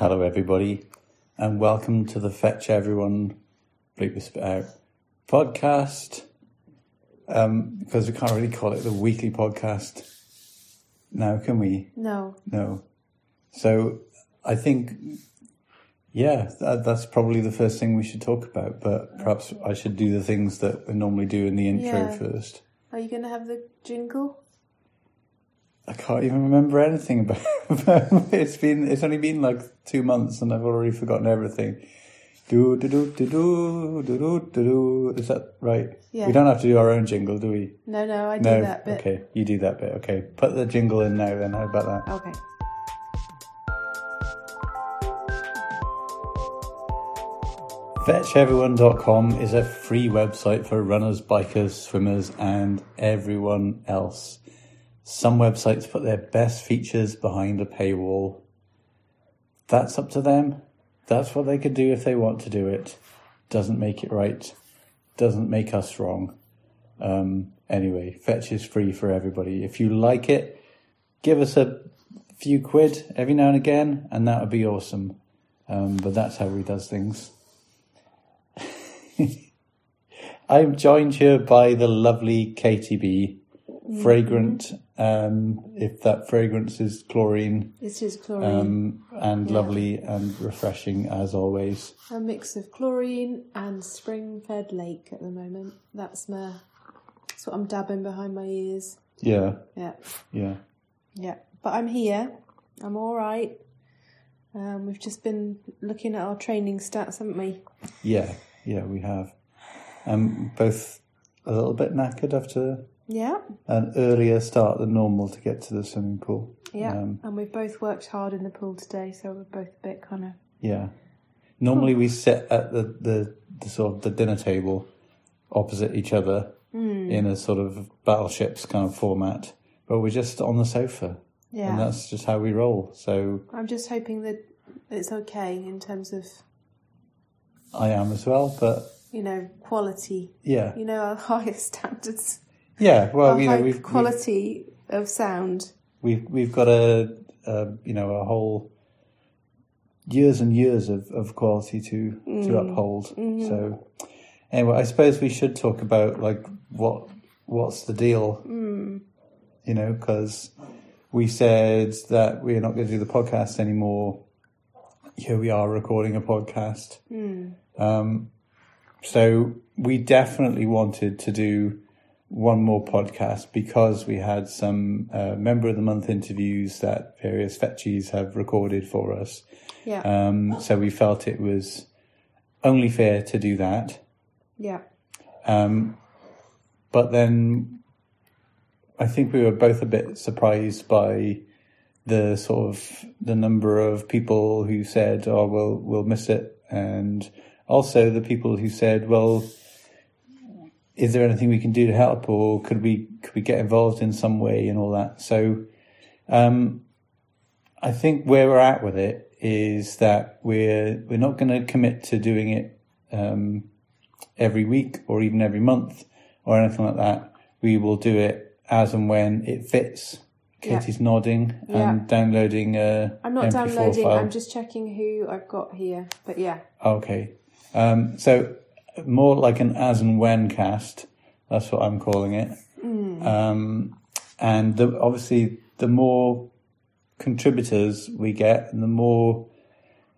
Hello, everybody, and welcome to the Fetch Everyone Bleep Bit Out podcast. Um, because we can't really call it the weekly podcast now, can we? No. No. So I think, yeah, that, that's probably the first thing we should talk about. But perhaps I should do the things that we normally do in the intro Yeah. first. Are you going to have the jingle? I can't even remember anything about it. It's been it's only been like two months and I've already forgotten everything. Do do do do do do do do. Is that right? Yeah. We don't have to do our own jingle, do we? No, no, I no? do that bit. Okay, you do that bit. Okay, put the jingle in now. Then how about that? Okay. FetchEveryone.com is a free website for runners, bikers, swimmers, and everyone else. Some websites put their best features behind a paywall. That's up to them. That's what they could do if they want to do it. Doesn't make it right. Doesn't make us wrong. Um, anyway, Fetch is free for everybody. If you like it, give us a few quid every now and again, and that would be awesome. Um, but that's how he does things. I'm joined here by the lovely Fragrant, um, if that fragrance is chlorine, It is chlorine. um, and Yeah. lovely and refreshing as always. a mix of chlorine and spring-fed lake at the moment. That's my. That's what I'm dabbing behind my ears. Yeah, Yeah, yeah, yeah. But I'm here. I'm all right. Um, we've just been looking at our training stats, haven't we? yeah, yeah, we have. Um, both a little bit knackered after Yeah, an earlier start than normal to get to the swimming pool. yeah. Um, and we've both worked hard in the pool today, so we're both a bit kind of. Yeah. Normally we sit at the, the, the sort of the dinner table opposite each other Hmm. in a sort of battleships kind of format, but we're just on the sofa, Yeah. and that's just how we roll. So I'm just hoping that it's okay in terms of I am as well, but you know quality. yeah, You know our highest standards. Yeah. Well, you know, we've, we've quality of sound. we've we've got a, a you know a whole years and years of, of quality to to Mm. uphold. Mm-hmm. So anyway, I suppose we should talk about like what what's the deal. Mm. You know, because we said that we're not going to do the podcast anymore. Here we are recording a podcast. Mm. Um, so we definitely wanted to do one more podcast because we had some uh, member of the month interviews that various fetchies have recorded for us. Yeah. Um, so we felt it was only fair to do that. yeah. Um, but then I think we were both a bit surprised by the sort of the number of people who said, "Oh, we'll we'll miss it," and also the people who said, "Well, is there anything we can do to help, or could we could we get involved in some way and all that?" So, um, I think where we're at with it is that we're we're not going to commit to doing it um, every week or even every month or anything like that. We will do it as and when it fits. Yeah. Katie's nodding Yeah. and downloading a I'm not MP4 downloading. file. I'm just checking who I've got here. But yeah. Okay. Um, so more like an as and when cast. That's what I'm calling it. Um, and the, obviously, the more contributors we get, and the more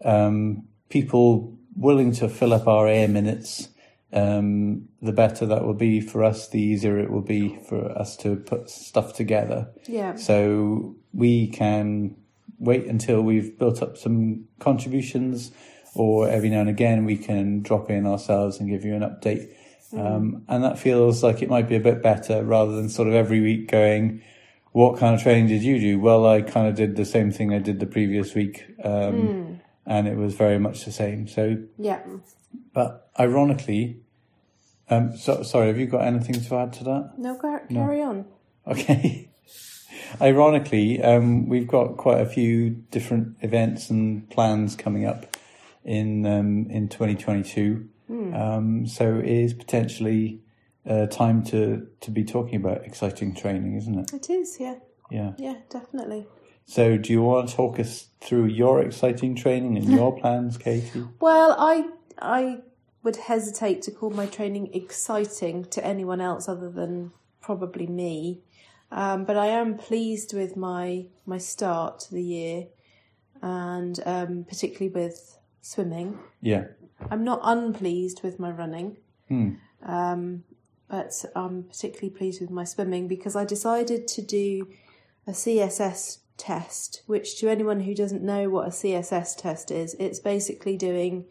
um, people willing to fill up our air minutes, um, the better that will be for us. The easier it will be for us to put stuff together. Yeah. So we can wait until we've built up some contributions, or every now and again we can drop in ourselves and give you an update. Um, and that feels like it might be a bit better rather than sort of every week going, what kind of training did you do? Well, I kind of did the same thing I did the previous week. Um, and it was very much the same. So, Yeah. but ironically, um, so, sorry, have you got anything to add to that? No, car- carry on. Okay. Ironically, um, we've got quite a few different events and plans coming up in um, in 2022. Um, so it is potentially uh, time to to be talking about exciting training, isn't it? It is. Yeah. Yeah. Yeah. Definitely. So, do you want to talk us through your exciting training and your plans, Katie? Well, I I would hesitate to call my training exciting to anyone else other than probably me. Um, but I am pleased with my my start to the year, and um, particularly with swimming. Yeah. I'm not unpleased with my running, Hmm. um, but I'm particularly pleased with my swimming because I decided to do a CSS test, which to anyone who doesn't know what a CSS test is, it's basically doing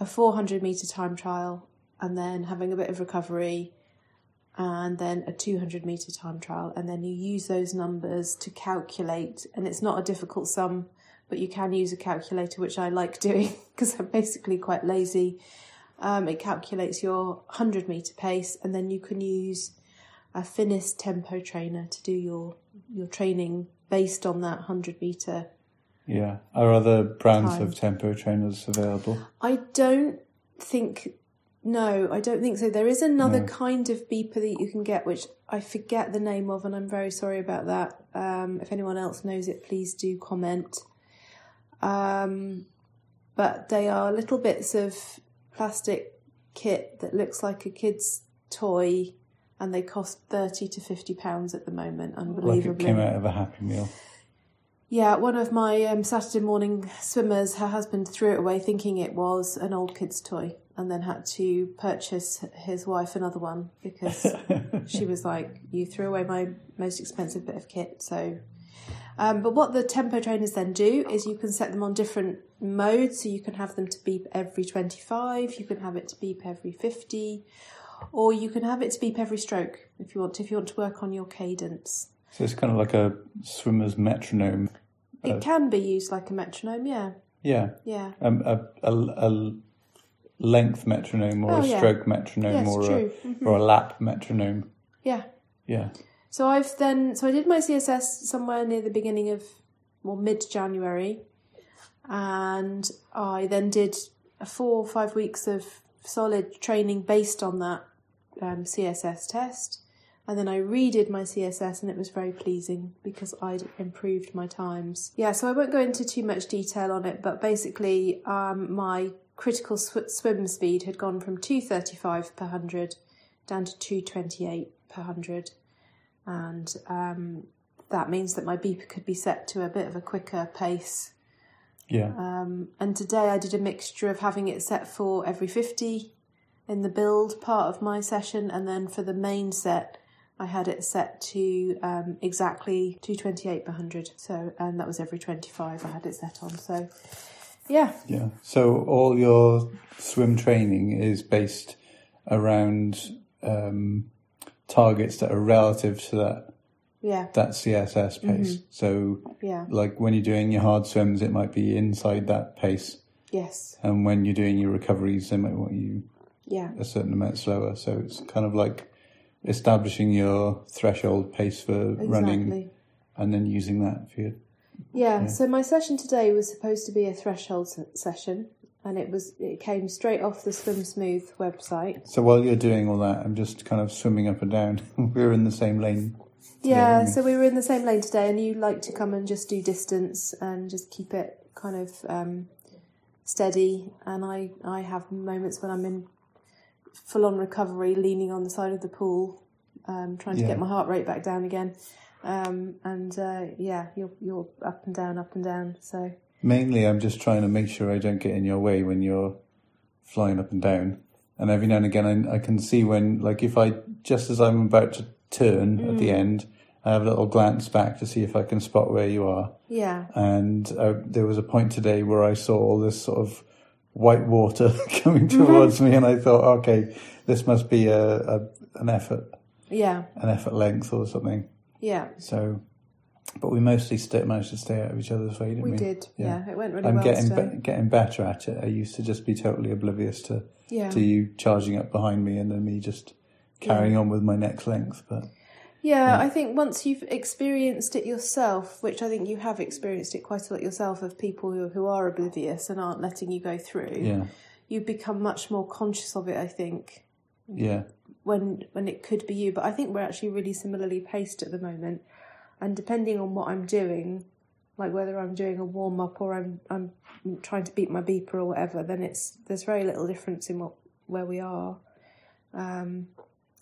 a 400 meter time trial and then having a bit of recovery and then a 200 meter time trial and then you use those numbers to calculate and it's not a difficult sum but you can use a calculator which i like doing because i'm basically quite lazy um, it calculates your 100 meter pace and then you can use a Finis tempo trainer to do your your training based on that 100 meter Yeah. Are other brands Time. of tempo trainers available? I don't think. No, I don't think so. There is another No. kind of beeper that you can get, which I forget the name of, and I'm very sorry about that. Um, if anyone else knows it, please do comment. Um, but they are little bits of plastic kit that looks like a kid's toy, and they cost thirty to fifty pounds at the moment. Unbelievably, Like it came out of a Happy Meal. yeah, one of my um, Saturday morning swimmers, her husband threw it away thinking it was an old kid's toy and then had to purchase his wife another one because she was like, You threw away my most expensive bit of kit. So, um, but what the tempo trainers then do is you can set them on different modes. So you can have them to beep every 25, you can have it to beep every 50, or you can have it to beep every stroke if you want to, if you want to work on your cadence. So it's kind of like a swimmer's metronome. It can be used like a metronome, yeah. Yeah. Yeah. Um, a, a, a length metronome or Oh, a yeah. stroke metronome Yes, or, true. Mm-hmm. Or a lap metronome. Yeah. Yeah. So I've then so I did my CSS somewhere near the beginning of well mid January, and I then did four or five weeks of solid training based on that um, CSS test, and then I redid my CSS and it was very pleasing because I'd improved my times. Yeah, so I won't go into too much detail on it, but basically um, my critical sw- swim speed had gone from 235 per 100 down to 228 per 100 and um, that means that my beeper could be set to a bit of a quicker pace. Yeah. Um, and today I did a mixture of having it set for every 50 in the build part of my session, and then for the main set, I had it set to um, exactly 228 per 100. So, and that was every 25 I had it set on. So, yeah, Yeah. So all your swim training is based around um, targets that are relative to that. Yeah, that CSS mm-hmm. pace. So yeah, like when you're doing your hard swims, it might be inside that pace, yes, and when you're doing your recoveries, they might want you yeah, a certain amount slower. So it's kind of like establishing your threshold pace for running, and then using that for your Yeah, so my session today was supposed to be a threshold session, and it was it came straight off the Swim Smooth website. So while you're doing all that, I'm just kind of swimming up and down. We're in the same lane. Yeah, Yeah. so we were in the same lane today, and you like to come and just do distance and just keep it kind of um, steady. And I I have moments when I'm in full on recovery, leaning on the side of the pool, um, trying to Yeah. get my heart rate back down again. Um, and uh, yeah, you're you're up and down, up and down. So Mainly, I'm just trying to make sure I don't get in your way when you're flying up and down. And every now and again, I, I can see when, like, if I just as I'm about to turn at Mm. the end, I have a little glance back to see if I can spot where you are. yeah, And uh, there was a point today where I saw all this sort of white water coming Mm-hmm. towards me, and I thought, okay, this must be a, a an effort, yeah, an effort length or something. yeah. So, but we mostly sta managed to stay out of each other's way, didn't we? We did. Yeah, it went really well. I'm getting be- getting better at it. I used to just be totally oblivious to yeah. to you charging up behind me and then me just carrying on with my next length. But Yeah, I think once you've experienced it yourself, which I think you have experienced it quite a lot yourself, of people who, who are oblivious and aren't letting you go through, yeah, you become much more conscious of it. I think yeah, when when it could be you, but I think we're actually really similarly paced at the moment, and depending on what I'm doing, like whether I'm doing a warm up or I'm I'm trying to beat my beeper or whatever, then it's there's very little difference in what where we are. Um,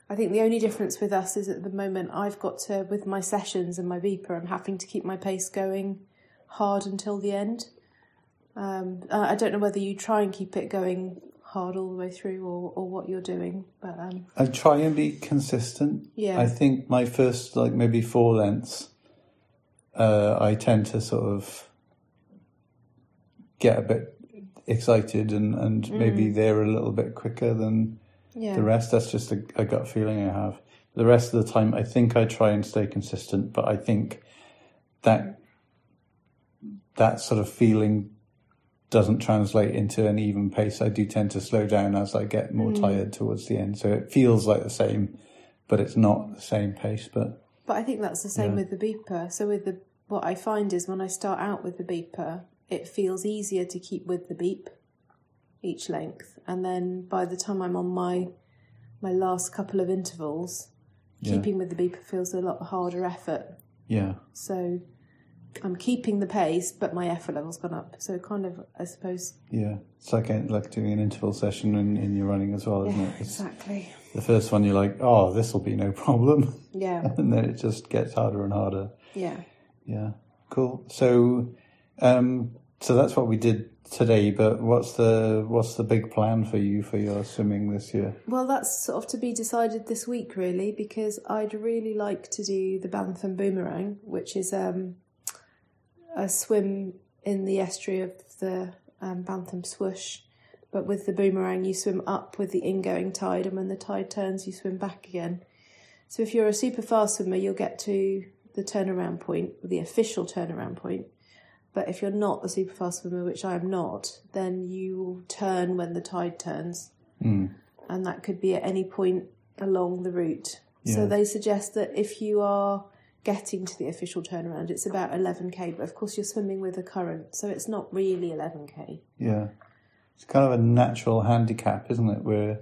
I think the only difference with us is at the moment I've got to with my sessions and my beeper, I'm having to keep my pace going hard until the end. Um, I don't know whether you try and keep it going hard all the way through or, or what you're doing, but um, I try and be consistent. Yeah. I think my first like maybe four lengths, uh, I tend to sort of get a bit excited and, and maybe they're a little bit quicker than yeah, the rest. That's just a, a gut feeling I have. The rest of the time, I think I try and stay consistent, but I think that that sort of feeling doesn't translate into an even pace. I do tend to slow down as I get more hmm. tired towards the end. So it feels like the same, but it's not the same pace. But But I think that's the same Yeah. with the beeper. So with the what I find is when I start out with the beeper, it feels easier to keep with the beep each length, and then by the time I'm on my my last couple of intervals, Yeah. keeping with the beeper feels a lot harder effort. yeah, So I'm keeping the pace, but my effort level's gone up. So kind of, I suppose, yeah, it's like a, like doing an interval session in, in your running as well, isn't yeah, it? It's exactly. the first one you're like, oh, this will be no problem, Yeah, and then it just gets harder and harder. yeah. Yeah, cool. So, um, so that's what we did today. But what's the what's the big plan for you for your swimming this year? Well, that's sort of to be decided this week, really, because I'd really like to do the Bantham Boomerang, which is um, a swim in the estuary of the um, Bantham Swoosh. But with the boomerang, you swim up with the ingoing tide, and when the tide turns, you swim back again. So if you're a super fast swimmer, you'll get to the turnaround point, the official turnaround point. But if you're not a super fast swimmer, which I am not, then you will turn when the tide turns Mm. and that could be at any point along the route. Yeah. So they suggest that if you are getting to the official turnaround, it's about 11k, but of course you're swimming with a current, so it's not really 11k. Yeah, it's kind of a natural handicap, isn't it? Where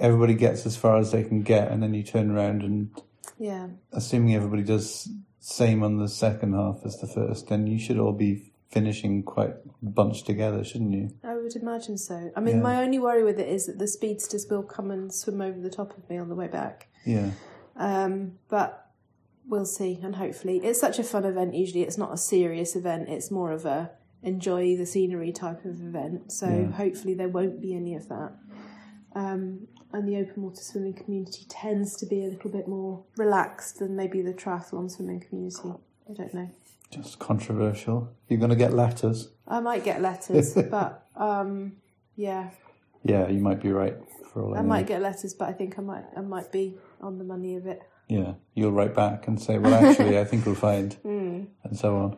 everybody gets as far as they can get, and then you turn around and, Yeah, assuming everybody does same on the second half as the first, then you should all be finishing quite bunched together, shouldn't you? I would imagine so. I mean, Yeah. my only worry with it is that the speedsters will come and swim over the top of me on the way back. Yeah, Um, but we'll see, and hopefully, it's such a fun event. Usually, it's not a serious event; it's more of a enjoy the scenery type of event. So Yeah. hopefully, there won't be any of that. Um, and the open water swimming community tends to be a little bit more relaxed than maybe the triathlon swimming community. I don't know. just controversial. You're going to get letters. I might get letters, but um, yeah, Yeah, you might be right for all I, I might get letters, but I think I might I might be on the money of it. Yeah, you'll write back and say, well, actually, I think we'll find, Hmm. and so on.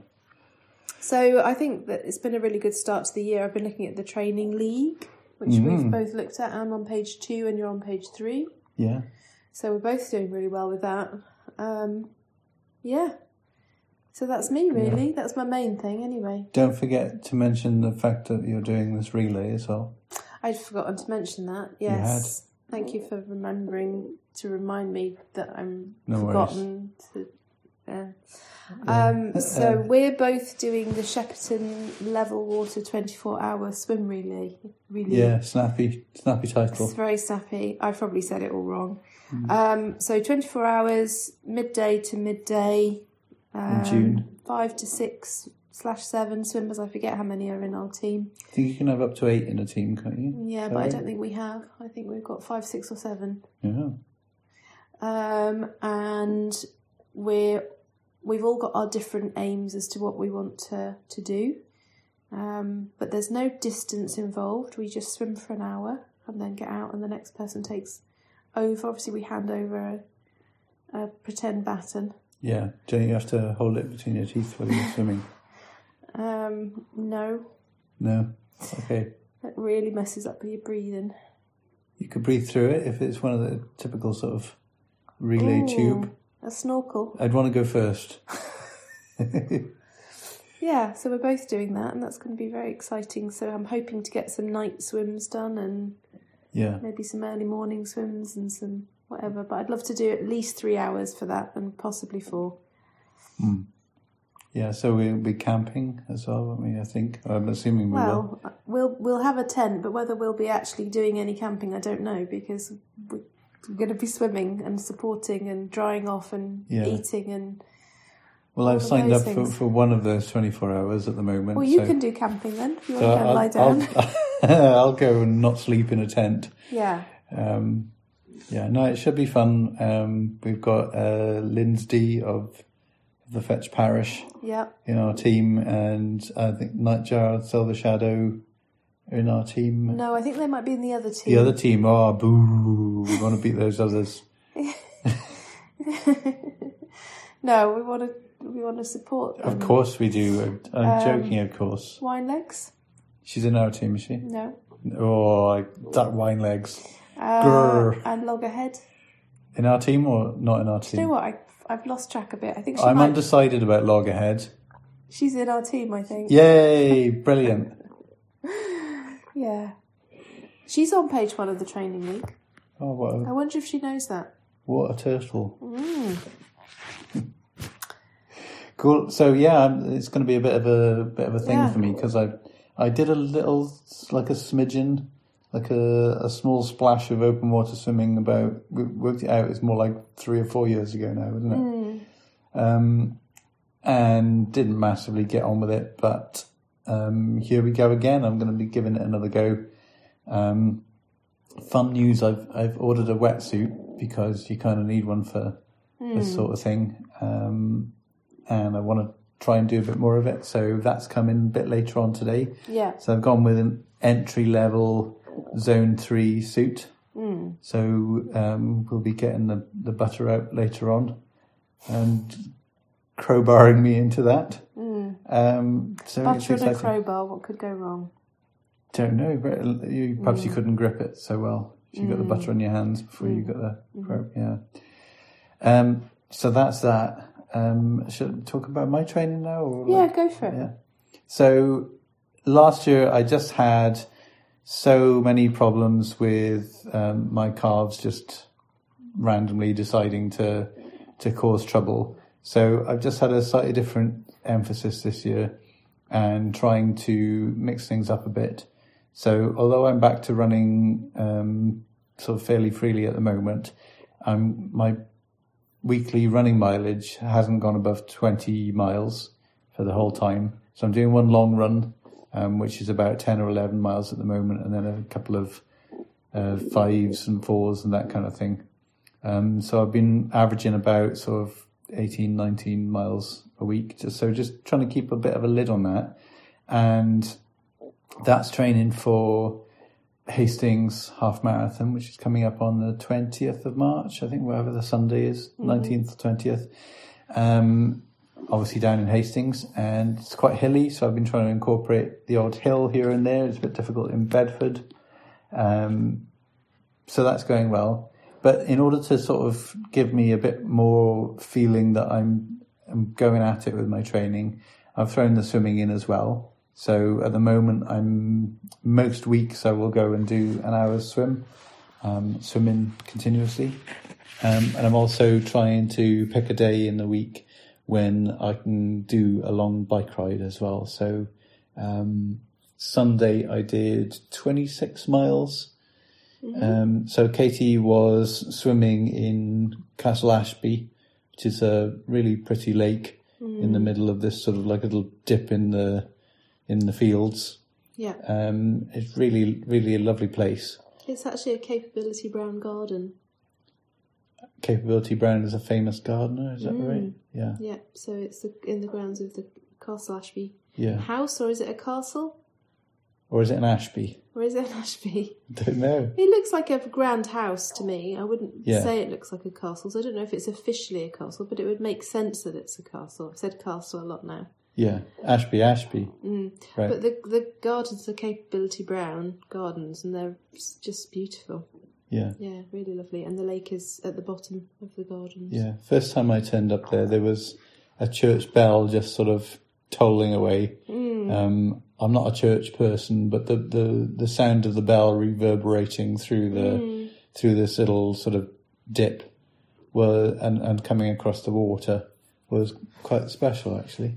So I think that it's been a really good start to the year. I've been looking at the training league, which Mm. we've both looked at. I'm on page two, and you're on page three. Yeah, So we're both doing really well with that. Um, yeah. So that's me, really. That's my main thing, anyway. don't forget to mention the fact that you're doing this relay as well. I'd forgotten to mention that. Yes. Thank you for remembering to remind me that I'm No forgotten to. Yeah. Um, so we're both doing the Shepperton Level Water 24 hour swim relay. relay. Yeah, snappy, snappy title. It's very snappy. I probably said it all wrong. Mm. Um, so 24 hours, midday to midday. Um, June. Five to six slash seven swimmers. I forget how many are in our team. I think you can have up to eight in a team, can't you? Yeah, but I don't think we have. I think we've got five, six, or seven. Yeah. Um, and we're we've all got our different aims as to what we want to to do. Um, but there's no distance involved. We just swim for an hour and then get out, and the next person takes over. Obviously, we hand over a, a pretend baton. Yeah. Don't you have to hold it between your teeth while you're swimming? Um, no, No. Okay. that really messes up your breathing. You could breathe through it if it's one of the typical sort of relay tube. A snorkel. I'd want to go first. Yeah, so we're both doing that, and that's going to be very exciting. So I'm hoping to get some night swims done and yeah. maybe some early morning swims and some whatever. But I'd love to do at least three hours for that and possibly four. Yeah, so we'll be camping as well, won't we? I think. I'm assuming we will. Well, we'll we'll have a tent, but whether we'll be actually doing any camping, I don't know because we're going to be swimming and supporting and drying off and Yeah. eating and. Well, I've signed up for, things. for one of those 24 hours at the moment. Well, you so, can do camping then if you want so to go and lie down. I'll, I'll go and not sleep in a tent. yeah. Um, yeah, no, it should be fun. Um, we've got uh, Lindsay of the Fetch Parish Yeah. in our team, and I think Nightjar, Silver Shadow in our team. No, I think they might be in the other team. The other team, oh, boo, we want to beat those others. No, we want to we want to support them. Of course we do. I'm Um, joking, of course. Wine legs? She's in our team, is she? No. Oh, that wine legs. Uh, Grr. and loggerhead. In our team or not in our Do you know team? what? I, I've lost track a bit. I think she I'm might. undecided about Loggerhead. She's in our team, I think. Yay, brilliant. Yeah. She's on page one of the training week. Oh, what I wonder if she knows that. what a turtle. Mm. Cool. So yeah, it's going to be a bit of a bit of a thing Yeah. for me because I I did a little like a smidgen, like a, a small splash of open water swimming. About we worked it out. It's more like three or four years ago now, isn't it? Mm. Um, and didn't massively get on with it, but um, here we go again. I'm going to be giving it another go. Um, fun news: I've I've ordered a wetsuit because you kind of need one for this sort of thing, um, and I want to try and do a bit more of it. So that's coming a bit later on today. Yeah. So I've gone with an entry level Zone Three suit. Mm. So um, we'll be getting the, the butter out later on and crowbarring me into that. Mm. Um, so Butter and a crowbar. What could go wrong? Don't know, but you, perhaps Mm. you couldn't grip it so well. You got the butter on your hands before you got the Mm-hmm. crow. Yeah. Um, so that's that. Um, should I talk about my training now? Or Yeah, go for it. yeah. So last year I just had so many problems with um, my calves just randomly deciding to to cause trouble. So I've just had a slightly different emphasis this year and trying to mix things up a bit. So although I'm back to running um, sort of fairly freely at the moment, um, my weekly running mileage hasn't gone above 20 miles for the whole time. So I'm doing one long run, um, which is about 10 or 11 miles at the moment, and then a couple of uh, fives and fours and that kind of thing. Um, so I've been averaging about sort of 18, 19 miles a week. Just, so just trying to keep a bit of a lid on that. And that's training for Hastings half marathon, which is coming up on the 20th of March, I think, wherever the Sunday is, 19th or 20th. Um, obviously down in Hastings, and it's quite hilly, so I've been trying to incorporate the odd hill here and there. It's a bit difficult in Bedford. Um, so that's going well. But in order to sort of give me a bit more feeling that I'm, I'm going at it with my training, I've thrown the swimming in as well. So at the moment, I'm most weeks I will go and do an hour's swim, um, swimming continuously, um, and I'm also trying to pick a day in the week when I can do a long bike ride as well. So um, Sunday I did 26 miles. Um, so Katie was swimming in Castle Ashby, which is a really pretty lake in the middle of this sort of like a little dip in the in the fields. Yeah. Um, it's really, really a lovely place. It's actually a Capability Brown garden. Capability Brown is a famous gardener, is that right? Yeah, Yeah, so it's the, in the grounds of the Castle Ashby yeah. house, or is it a castle? Or is it an Ashby? Or is it an Ashby? I Don't know. It looks like a grand house to me. I wouldn't Yeah. say it looks like a castle, so I don't know if it's officially a castle, but it would make sense that it's a castle. I've said castle a lot now. Yeah, Ashby, Ashby. Mm. Right. But the the gardens are Capability Brown gardens, and they're just beautiful. Yeah, Yeah, really lovely. And the lake is at the bottom of the gardens. yeah. First time I turned up there, there was a church bell just sort of tolling away. Um, I'm not a church person, but the, the, the sound of the bell reverberating through the through this little sort of dip were and, and coming across the water was quite special actually.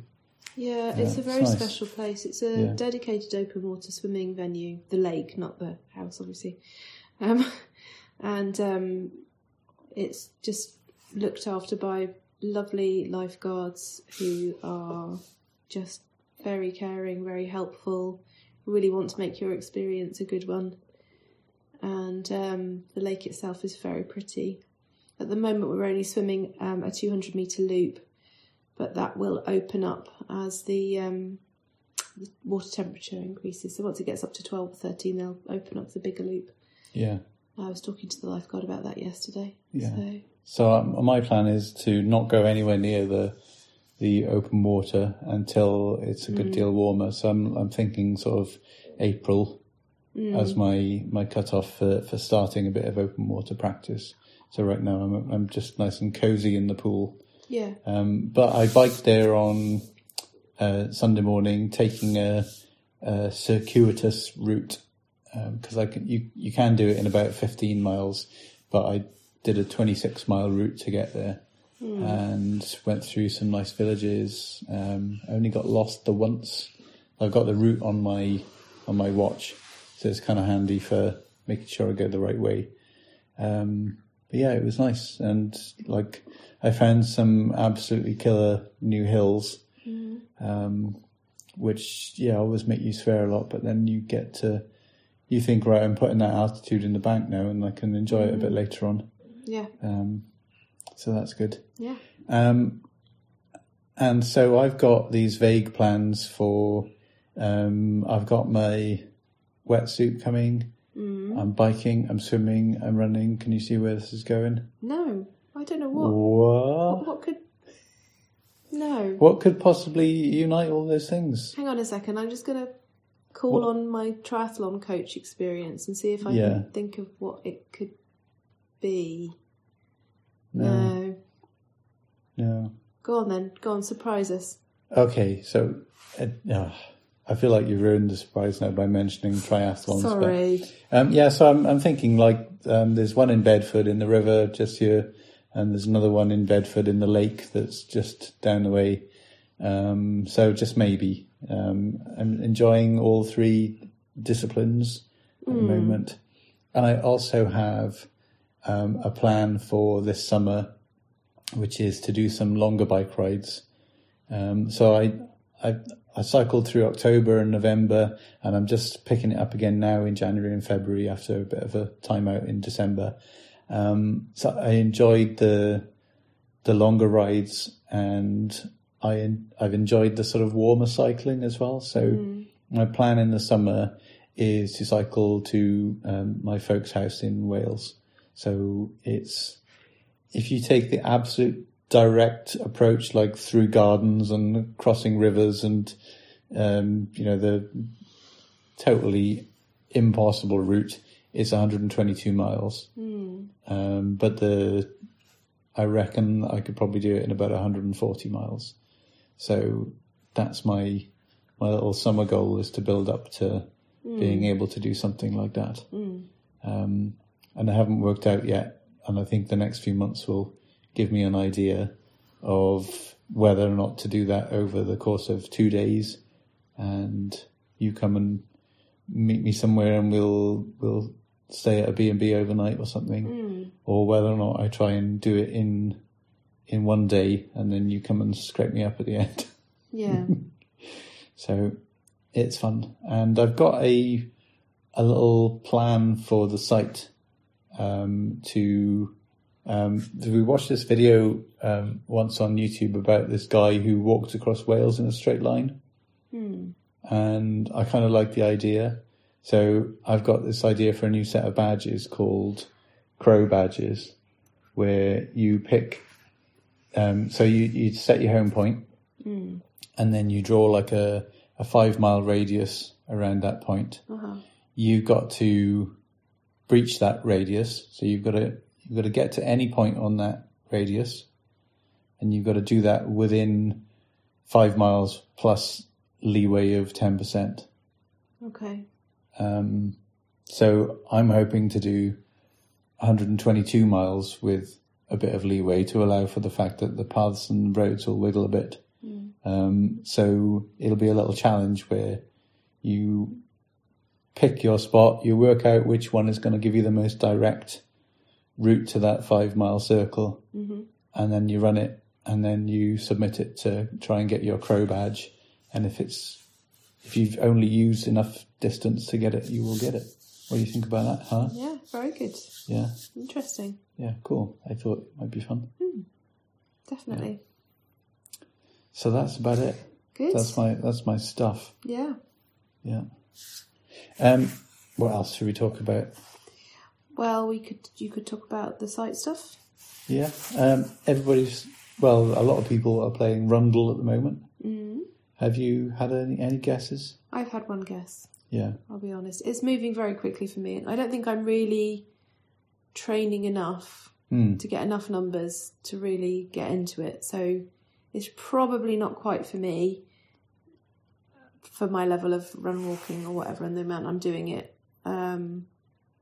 Yeah, it's a very it's nice. special place. It's a Yeah. dedicated open water swimming venue. The lake, not the house, obviously. Um, and um, it's just looked after by lovely lifeguards who are just very caring, very helpful, really want to make your experience a good one. And um, the lake itself is very pretty. At the moment, we're only swimming um, a 200 metre loop, but that will open up as the, um, the water temperature increases. So once it gets up to 12 or 13, they'll open up the bigger loop. Yeah. I was talking to the lifeguard about that yesterday. Yeah. So, So um, my plan is to not go anywhere near the the open water until it's a good deal warmer. So I'm I'm thinking sort of April as my my cutoff for for starting a bit of open water practice. So right now I'm I'm just nice and cozy in the pool. yeah. Um, but I biked there on uh, Sunday morning, taking a, a circuitous route because I can you you can do it in about 15 miles, but I did a 26 mile route to get there and went through some nice villages. Um, I only got lost the once. I've got the route on my on my watch, so it's kind of handy for making sure I go the right way. Um, but yeah, it was nice, and like I found some absolutely killer new hills, um, which yeah always make you swear a lot. But then you get to you think right, I'm putting that altitude in the bank now, and I can enjoy it a bit later on. Yeah. Um, so that's good. Yeah. Um, and so I've got these vague plans for. Um, I've got my wetsuit coming. I'm biking. I'm swimming. I'm running. Can you see where this is going? No, I don't know what. What? What, what could. No. What could possibly unite all those things? Hang on a second. I'm just going to call on my triathlon coach experience and see if I Yeah. can think of what it could be. No. No. Go on then. Go on. Surprise us. Okay, so uh, I feel like you've ruined the surprise now by mentioning triathlons. but- Sorry. Um, yeah, so I'm, I'm thinking like um, there's one in Bedford in the river just here, and there's another one in Bedford in the lake that's just down the way. Um, so just maybe. Um, I'm enjoying all three disciplines at the moment, and I also have um, a plan for this summer, which is to do some longer bike rides. Um, so I, I I cycled through October and November, and I'm just picking it up again now in January and February after a bit of a timeout in December. Um, so I enjoyed the the longer rides, and I I've enjoyed the sort of warmer cycling as well. So my plan in the summer is to cycle to um, my folks' house in Wales. So it's if you take the absolute direct approach, like through gardens and crossing rivers, and um, you know the totally impossible route is 122 miles. Um, but the I reckon I could probably do it in about 140 miles. So that's my my little summer goal is to build up to being mm. able to do something like that. Mm. Um, and I haven't worked out yet, and I think the next few months will give me an idea of whether or not to do that over the course of two days. And you come and meet me somewhere, and we'll we'll stay at a B and B overnight or something, mm. or whether or not I try and do it in in one day, and then you come and scrape me up at the end. Yeah. So it's fun, and I've got a a little plan for the site um, to. Um, we watched this video um, once on YouTube about this guy who walked across Wales in a straight line, hmm. and I kind of like the idea. So I've got this idea for a new set of badges called Crow badges, where you pick. Um, so you you set your home point, and then you draw like a, a five mile radius around that point. Uh-huh. You've got to breach that radius. So you've got to you've got to get to any point on that radius, and you've got to do that within five miles plus leeway of ten percent. Okay. Um, so I'm hoping to do 122 miles with a bit of leeway to allow for the fact that the paths and roads will wiggle a bit. Um, so it'll be a little challenge where you pick your spot, you work out which one is going to give you the most direct route to that five mile circle, Mm-hmm. and then you run it, and then you submit it to try and get your crow badge. And if it's if you've only used enough distance to get it, you will get it. What do you think about that, huh? Yeah, very good. Yeah, Interesting. yeah, cool. I thought it might be fun. Definitely. So that's about it. Good. That's my that's my stuff. yeah. Yeah. Um, what else should we talk about? Well, we could. You could talk about the site stuff. Yeah. Um, everybody's well. A lot of people are playing Rundle at the moment. Mm. Have you had any any guesses? I've had one guess. Yeah. I'll be honest. It's moving very quickly for me. I don't think I'm really training enough Hmm. to get enough numbers to really get into it. So it's probably not quite for me for my level of run walking or whatever and the amount I'm doing it. Um,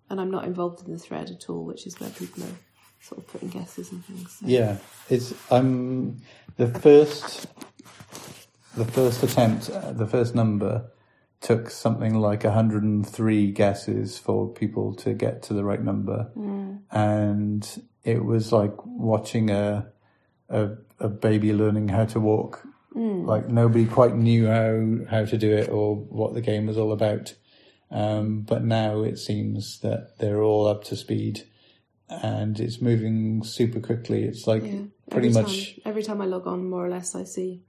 and I'm not involved in the thread at all, which is where people are sort of putting guesses and things. So. Yeah. It's I'm the first the first attempt, uh, the first number took something like 103 guesses for people to get to the right number. And it was like watching a, a, a baby learning how to walk. Like nobody quite knew how, how to do it or what the game was all about. Um, but now it seems that they're all up to speed and it's moving super quickly. It's like Yeah. pretty every much Time, every time I log on, more or less, I see.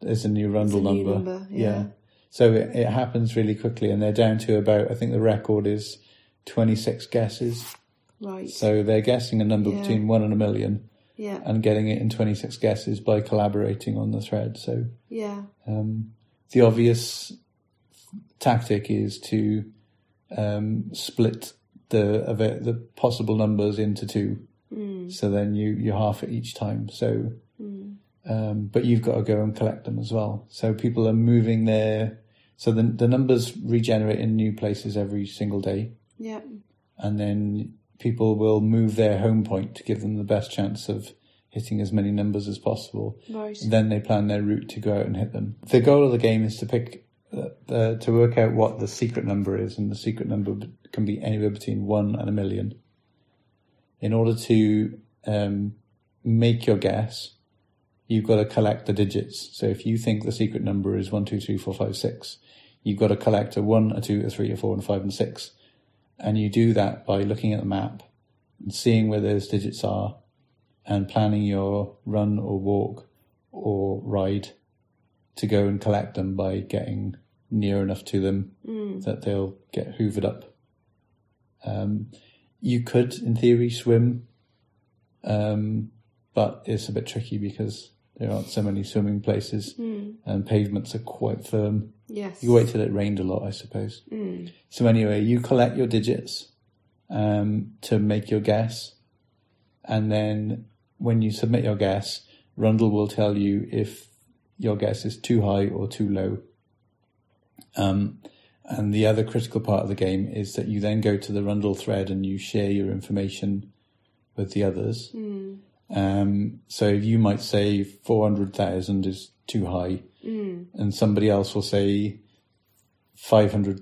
there's a new Rundle a new number. number, yeah. So it, it happens really quickly and they're down to about, I think the record is 26 guesses. Right. So they're guessing a number Yeah. between one and a million yeah. and getting it in 26 guesses by collaborating on the thread. So Yeah. um, the obvious tactic is to um, split the the possible numbers into two. So then you you half it each time. So, um, but you've got to go and collect them as well. So people are moving their so the the numbers regenerate in new places every single day, Yeah. and then people will move their home point to give them the best chance of hitting as many numbers as possible. Right. Then they plan their route to go out and hit them. The goal of the game is to pick, uh, uh, to work out what the secret number is, and the secret number can be anywhere between one and a million. In order to um, make your guess, you've got to collect the digits. So if you think the secret number is one, two, three, four, five, six, you've got to collect a one, a two, a three, a four, and a five, and six. And you do that by looking at the map and seeing where those digits are and planning your run or walk or ride to go and collect them by getting near enough to them that they'll get hoovered up. Um, you could, in theory, swim, um, but it's a bit tricky because there aren't so many swimming places and pavements are quite firm. Yes. You wait till it rained a lot, I suppose. So anyway, you collect your digits um, to make your guess, and then when you submit your guess, Rundle will tell you if your guess is too high or too low. Um, and the other critical part of the game is that you then go to the Rundle thread and you share your information with the others. Um, so you might say 400,000 is too high, and somebody else will say 500,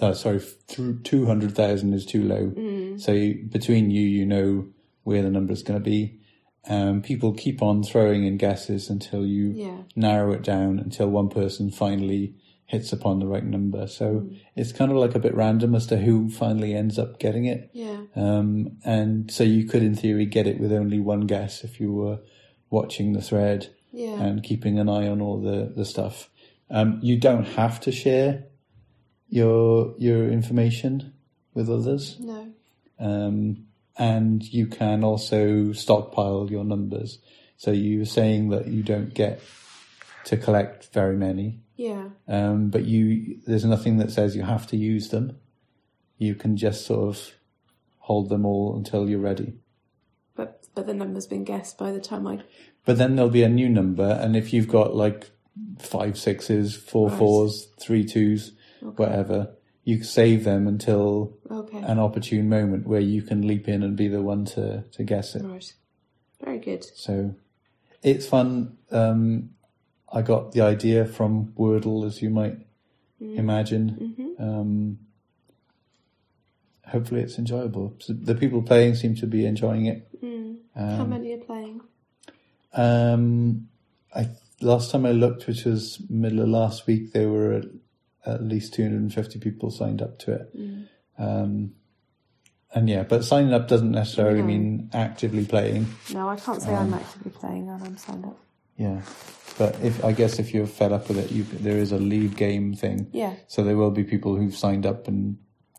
uh, sorry, 200,000 is too low. So between you, you know where the number is going to be. Um, people keep on throwing in guesses until you Yeah. narrow it down until one person finally hits upon the right number. So it's kind of like a bit random as to who finally ends up getting it. Yeah. Um, and so you could, in theory, get it with only one guess if you were watching the thread Yeah. and keeping an eye on all the, the stuff. Um, you don't have to share your your information with others, No. um, and you can also stockpile your numbers. So you were saying that you don't get to collect very many, Yeah. um, but you there's nothing that says you have to use them. You can just sort of hold them all until you're ready. But but the number's been guessed by the time I. But then there'll be a new number, and if you've got like five sixes, four Right. fours, three twos, whatever, you save them until Okay. an opportune moment where you can leap in and be the one to, to guess it. right. Very good. So it's fun. Um, I got the idea from Wordle, as you might imagine. Mm-hmm. Um, hopefully, it's enjoyable. The people playing seem to be enjoying it. How many are playing? Um, I last time I looked, which was middle of last week, there were at, at least 250 people signed up to it. Um, and yeah, but signing up doesn't necessarily No. mean actively playing. No, I can't say I'm actively playing and I'm signed up. Yeah, but if I guess if you're fed up with it, you there is a leave game thing. Yeah. So there will be people who've signed up and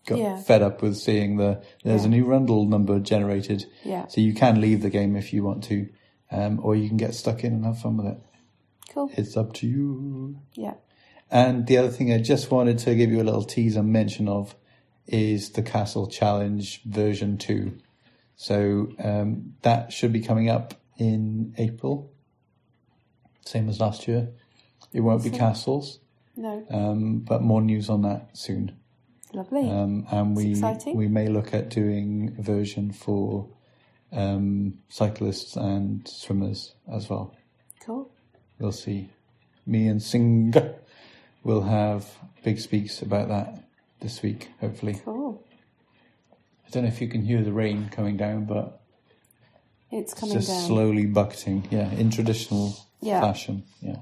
got Yeah. fed up with seeing the there's a new Rundle number generated. Yeah. So you can leave the game if you want to, um, or you can get stuck in and have fun with it. Cool. It's up to you. Yeah. And the other thing I just wanted to give you a little teaser mention of is the Castle Challenge version 2. So um, that should be coming up in April, same as last year. It won't be castles, No. um, but more news on that soon. Lovely. Um, and we we may look at doing a version for um, cyclists and swimmers as well. cool. We'll see. Me and Singh will have big speaks about that this week, hopefully. Cool. I don't know if you can hear the rain coming down, but It's it's coming just down. slowly bucketing. Yeah, in traditional Yeah. fashion. Yeah.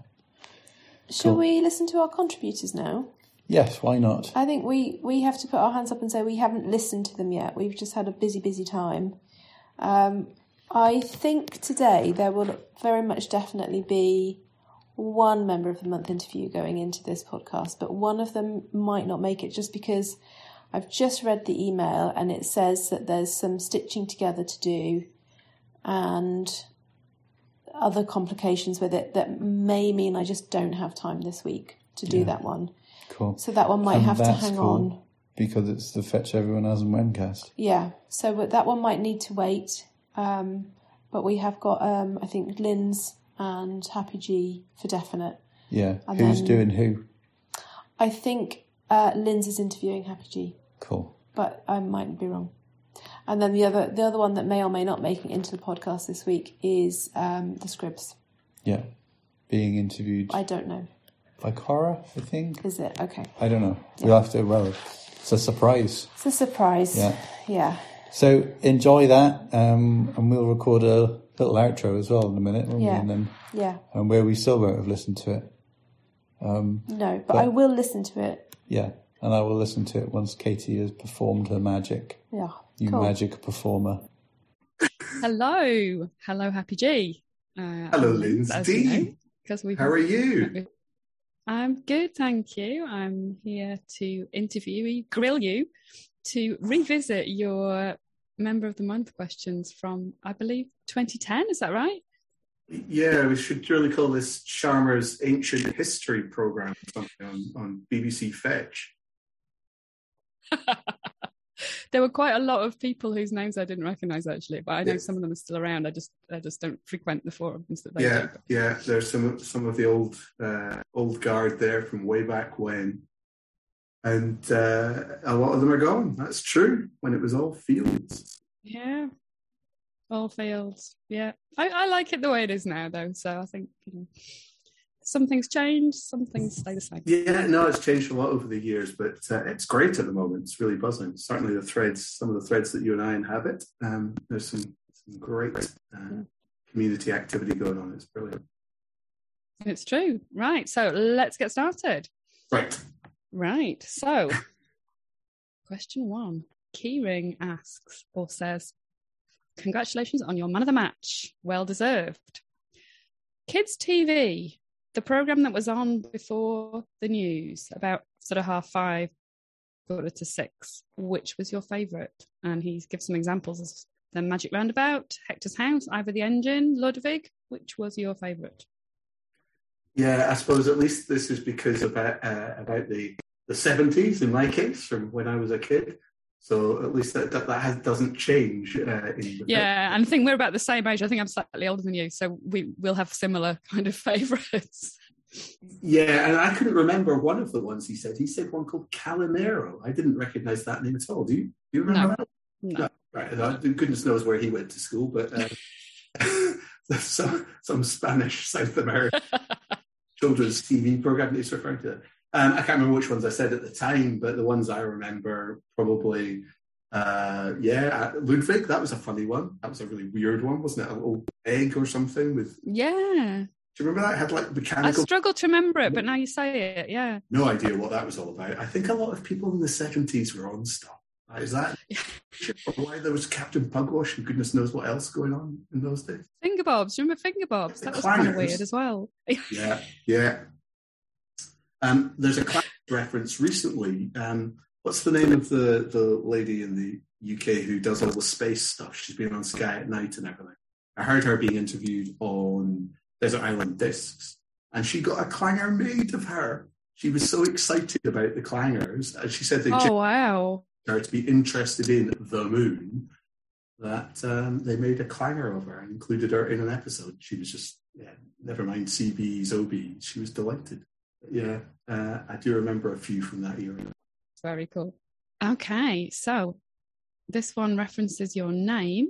Shall Cool. we listen to our contributors now? Yes, why not? I think we, we have to put our hands up and say we haven't listened to them yet. We've just had a busy, busy time. Um, I think today there will very much definitely be one member of the month interview going into this podcast, but one of them might not make it just because I've just read the email and it says that there's some stitching together to do and other complications with it that may mean I just don't have time this week to do that one. Cool. So that one might And have to hang cool. on. Because it's the Fetch Everyone As and When cast. Yeah, so that one might need to wait. Um, but we have got, um, I think, Lynn's and Happy G for definite. Yeah. And Who's doing who? I think uh, Lynn's is interviewing Happy G, Cool. but I might be wrong. And then the other, the other one that may or may not make it into the podcast this week is um, the Scribs. Yeah. Being interviewed I don't know. By Cora, I think. Is it okay? I don't know. We'll have to, well, it's a surprise. It's a surprise. Yeah. Yeah. So enjoy that, um, and we'll record a little outro as well in a minute, won't we? Yeah. And then, Yeah. and where we still won't have listened to it. No, but, I will listen to it. Yeah, and I will listen to it once Katie has performed her magic. Yeah. You cool. magic performer. Hello, hello, Happy G. Uh, Hello, I'm Lindsay as you know, D. 'cause we've How are you? I'm good, thank you. I'm here to interview you, grill you, to revisit your member of the month questions from, I believe, 2010. Is that right? Yeah, we should really call this Schama's Ancient History program on, on BBC Fetch. There were quite a lot of people whose names I didn't recognise actually, but I know Yeah. some of them are still around. I just, I just don't frequent the forums that they Yeah, do. yeah. There's some some of the old uh, old guard there from way back when, and uh, a lot of them are gone. That's true. When it was all fields. Yeah. All fields. Yeah. I, I like it the way it is now though. So I think, you know, some things change, some things stay the same. Yeah, no, it's changed a lot over the years, but uh, it's great at the moment. It's really buzzing. Certainly, the threads, some of the threads that you and I inhabit, um, there's some, some great uh, community activity going on. It's brilliant. It's true. Right. So let's get started. Right. Right. So, question one Keyring asks or says, Congratulations on your man of the match. Well deserved. Kids TV, the program that was on before the news, about sort of half five, quarter to six. Which was your favourite? And he gives some examples of the Magic Roundabout, Hector's House, Ivor the Engine, Ludwig. Which was your favourite? Yeah, I suppose at least this is because about uh, about the the seventies in my case, from when I was a kid. So at least that that, that has, doesn't change. Uh, in the Yeah, and I think we're about the same age. I think I'm slightly older than you, so we will have similar kind of favourites. yeah, and I couldn't remember one of the ones he said. He said one called Calimero. I didn't recognise that name at all. Do you? Do you remember that? No. Right. uh, Goodness knows where he went to school, but uh, some some Spanish South American children's TV program that he's referring to. Um, I can't remember which ones I said at the time, but the ones I remember probably, uh, yeah, uh, Ludwig. That was a funny one. That was a really weird one, wasn't it? A little egg or something with. Yeah. Do you remember that? It had like mechanical. I struggle to remember it, but now you say it, yeah. no idea what that was all about. I think a lot of people in the seventies were on stuff. Is that why there was Captain Pugwash and goodness knows what else going on in those days? Finger bobs. Remember finger bobs? That was kind of weird as well. Yeah, yeah. Um, there's a class reference recently. Um, what's the name of the the lady in the UK who does all the space stuff? She's been on Sky at night and everything. I heard her being interviewed on Desert Island Discs, and she got a clanger made of her. She was so excited about the clangers, and she said they Oh wow. her to be interested in the moon that um, they made a clanger of her and included her in an episode. She was just, yeah, never mind CB's OB. She was delighted. Yeah, uh, I do remember a few from that era. Very cool. Okay, so this one references your name,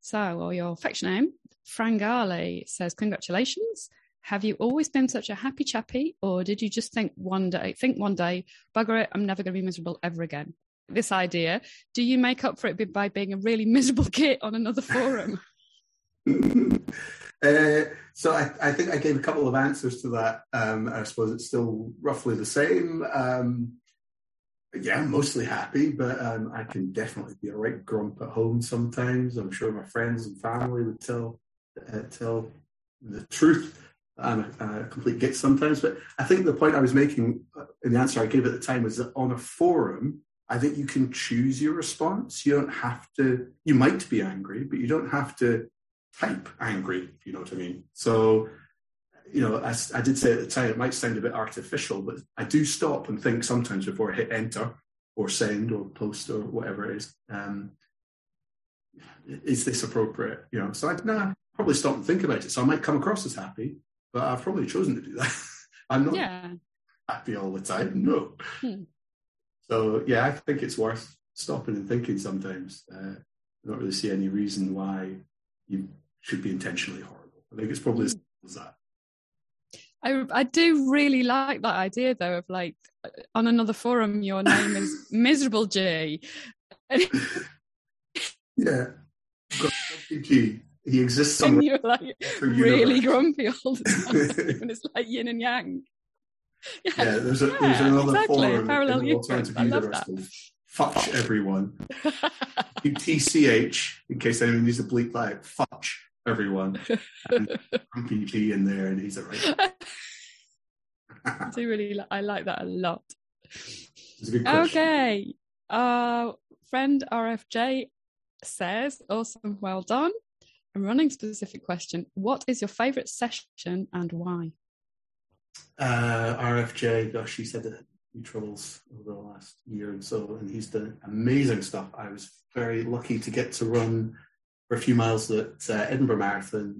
so or your affection name. Frangali says, "Congratulations. Have you always been such a happy chappy, or did you just think one day, think one day, bugger it, I'm never going to be miserable ever again?" This idea. Do you make up for it by being a really miserable git on another forum? Uh, so I, I think I gave a couple of answers to that. Um, I suppose it's still roughly the same. Um, yeah, I'm mostly happy, but um, I can definitely be a right grump at home sometimes. I'm sure my friends and family would tell uh, tell the truth. I'm a, a complete git sometimes, but I think the point I was making uh, in the answer I gave at the time was that on a forum, I think you can choose your response. You don't have to. You might be angry, but you don't have to type angry. If you know what I mean. So, you know, I, I did say at the time it might sound a bit artificial, but I do stop and think sometimes before I hit enter or send or post or whatever it is. Um, is this appropriate? You know, so I nah, probably stop and think about it. So I might come across as happy, but I've probably chosen to do that. I'm not yeah. happy all the time. No. Hmm. So yeah, I think it's worth stopping and thinking sometimes. Uh, I don't really see any reason why you should be intentionally horrible. I think it's probably as Hmm. simple as that. I, I do really like that idea though of like on another forum your name is miserable G. Yeah. Got G. He exists and somewhere. you're like really universe. grumpy all the time and it's like yin and yang. Yeah, Yeah, there's, a, there's Yeah, another exactly. forum Parallel in alternative I universe called Futch Everyone. You TCH, in case anyone needs to bleep that out, Futch Everyone. And Grumpy G in there, and he's a right. I do really li- I like that a lot. It's a good question. Okay. Uh friend RFJ says, awesome, well done. A running specific question. What is your favourite session and why? uh, RFJ, gosh, he said that he troubles over the last year and so, and he's done amazing stuff. I was very lucky to get to run for a few miles at uh, Edinburgh Marathon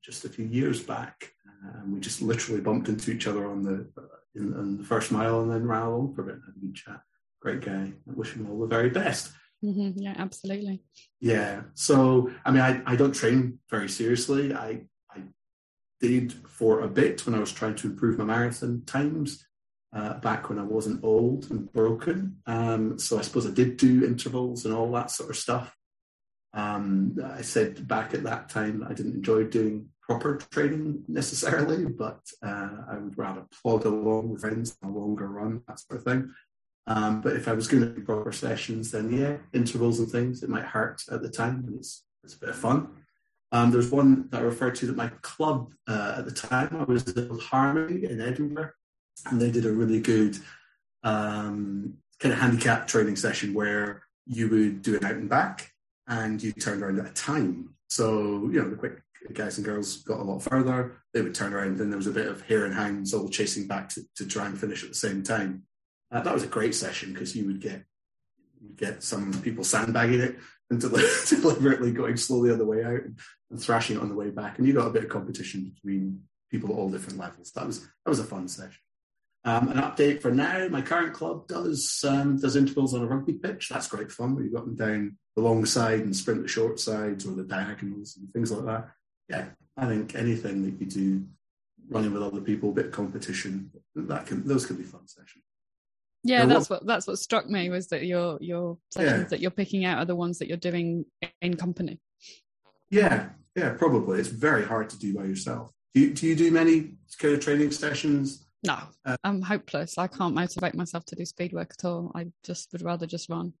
just a few years back, uh, and we just literally bumped into each other on the in, the first mile and then ran along for a bit and had a good chat. Great guy. I wish him all the very best. Mhm, Yeah, absolutely. Yeah. So, I mean, I, I don't train very seriously. I, I did for a bit when I was trying to improve my marathon times uh, back when I wasn't old and broken. Um, so I suppose I did do intervals and all that sort of stuff. Um, I said back at that time that I didn't enjoy doing proper training necessarily, but uh, I would rather plod along with friends on a longer run, that sort of thing. Um, but if I was going to do proper sessions, then yeah, intervals and things, it might hurt at the time, and it's it's a bit of fun. Um, there's one that I referred to that my club uh, at the time, I was at Harmeny in Edinburgh, and they did a really good um, kind of handicap training session where you would do an out and back, and you turned around at a time. So you know the quick guys and girls got a lot further. They would turn around, and there was a bit of hare and hounds all chasing back to, to try and finish at the same time. Uh, that was a great session because you would get you get some people sandbagging it and del- deliberately going slowly on the way out and, and thrashing it on the way back, and you got a bit of competition between people at all different levels. That was that was a fun session. Um, an update for now: my current club does um, does intervals on a rugby pitch. That's great fun. You got them down the long side and sprint the short sides or the diagonals and things like that. Yeah, I think anything that you do running with other people, a bit of competition. That can those could be fun sessions. Yeah, that's what that's what struck me was that your your sessions Yeah. that you're picking out are the ones that you're doing in company. Yeah, yeah, probably. It's very hard to do by yourself. Do you, do you do many kind of training sessions? No, Uh, I'm hopeless. I can't motivate myself to do speed work at all. I just would rather just run.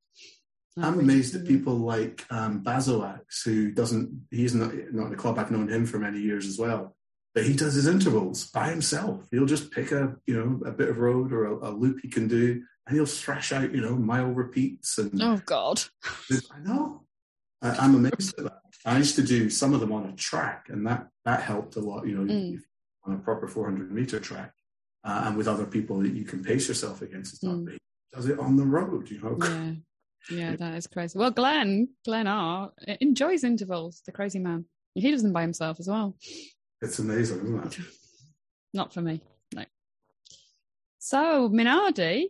I'm amazed at people like um, Bazoax, who doesn't, he's not, not in the club. I've known him for many years as well. But he does his intervals by himself. He'll just pick a, you know, a bit of road or a, a loop he can do, and he'll thrash out, you know, mile repeats. And Oh God. I know. I, I'm amazed at that. I used to do some of them on a track, and that that helped a lot. You know, Mm. on a proper 400 meter track, uh, and with other people that you can pace yourself against. It's not Mm. me. Does it on the road? You know. Yeah. Yeah, that is crazy. Well, Glenn, Glenn R enjoys intervals, the crazy man. He does them by himself as well. It's amazing, isn't it? Not for me, no. So, Minardi,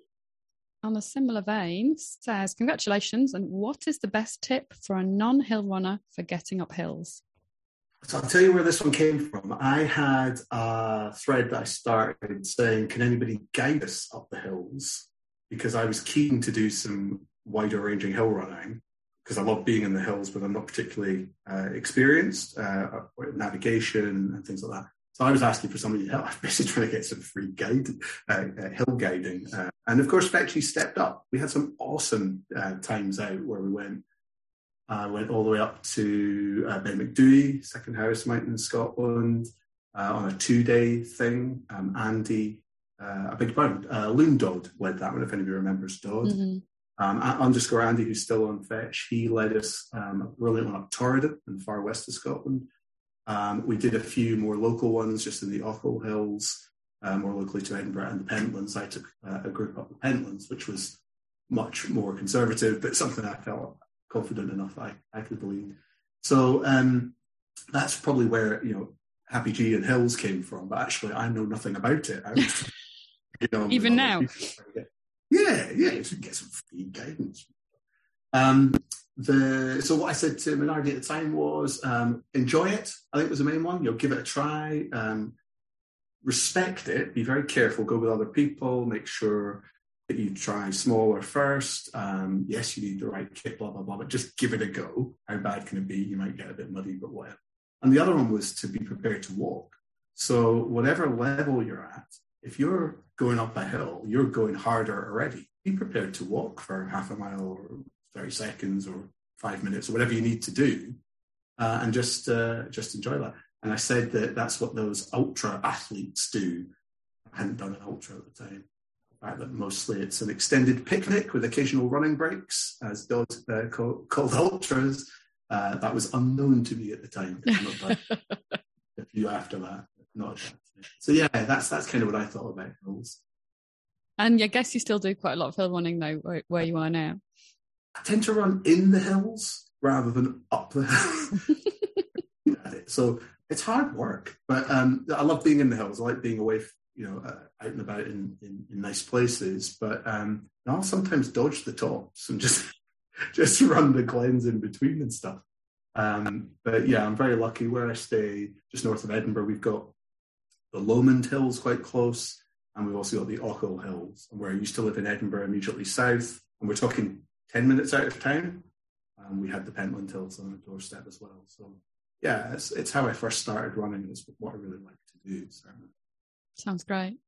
on a similar vein, says, Congratulations. And what is the best tip for a non hill runner for getting up hills? So I'll tell you where this one came from. I had a thread that I started saying, "Can anybody guide us up the hills?" Because I was keen to do some wider ranging hill running because I love being in the hills, but I'm not particularly uh, experienced uh, navigation and things like that. So I was asking for somebody to help. I was basically trying to get some free guide, uh, uh, hill guiding, uh, and of course, Fetchy stepped up. We had some awesome uh, times out where we went. I went all the way up to uh, Ben Macdui, Second Harris Mountain in Scotland, uh, on a two-day thing. Um, Andy, uh, a big pardon, uh, Loon Dodd led that one, if anybody remembers Dodd. Mhm. Um, underscore Andy, who's still on Fetch, he led us um, one up Torridon in the far west of Scotland. Um, we did a few more local ones just in the Ochil Hills, uh, more locally to Edinburgh and the Pentlands. I took uh, a group up the Pentlands, which was much more conservative, but something I felt confident enough I, I could believe. So um, that's probably where, you know, Happy G and Hills came from, but actually I know nothing about it. I was, you know, Even now? people trying to get- Yeah, yeah, to get some free guidance. Um, the so what I said to Minardi at the time was um, enjoy it. I think was the main one. You know, give it a try. Um, respect it. Be very careful. Go with other people. Make sure that you try smaller first. Um, yes, you need the right kit. Blah blah blah. But just give it a go. How bad can it be? You might get a bit muddy, but whatever. And the other one was to be prepared to walk. So whatever level you're at, if you're going up a hill, you're going harder already. Be prepared to walk for half a mile or 30 seconds or five minutes or whatever you need to do uh, and just uh, just enjoy that. And I said that that's what those ultra athletes do. I hadn't done an ultra at the time. Fact that mostly it's an extended picnic with occasional running breaks, as Dodd uh, call, called ultras. Uh, that was unknown to me at the time. A few after that, not that. So yeah, that's that's kind of what I thought about hills. and I guess you still do quite a lot of hill running though, where, where you are now. I tend to run in the hills rather than up the hill. so it's hard work, but um, I love being in the hills. I like being away, you know, out and about in, in, in nice places. But um, I'll sometimes dodge the tops and just just run the glens in between and stuff. Um, but yeah, I'm very lucky where I stay, just north of Edinburgh. We've got the Lomond Hills quite close, and we've also got the Ochil Hills. And where I used to live in Edinburgh, immediately south, and we're talking 10 minutes out of town. Um, we had the Pentland Hills on our doorstep as well. So, yeah, it's, it's how I first started running. It's what I really like to do. certainly. Sounds great.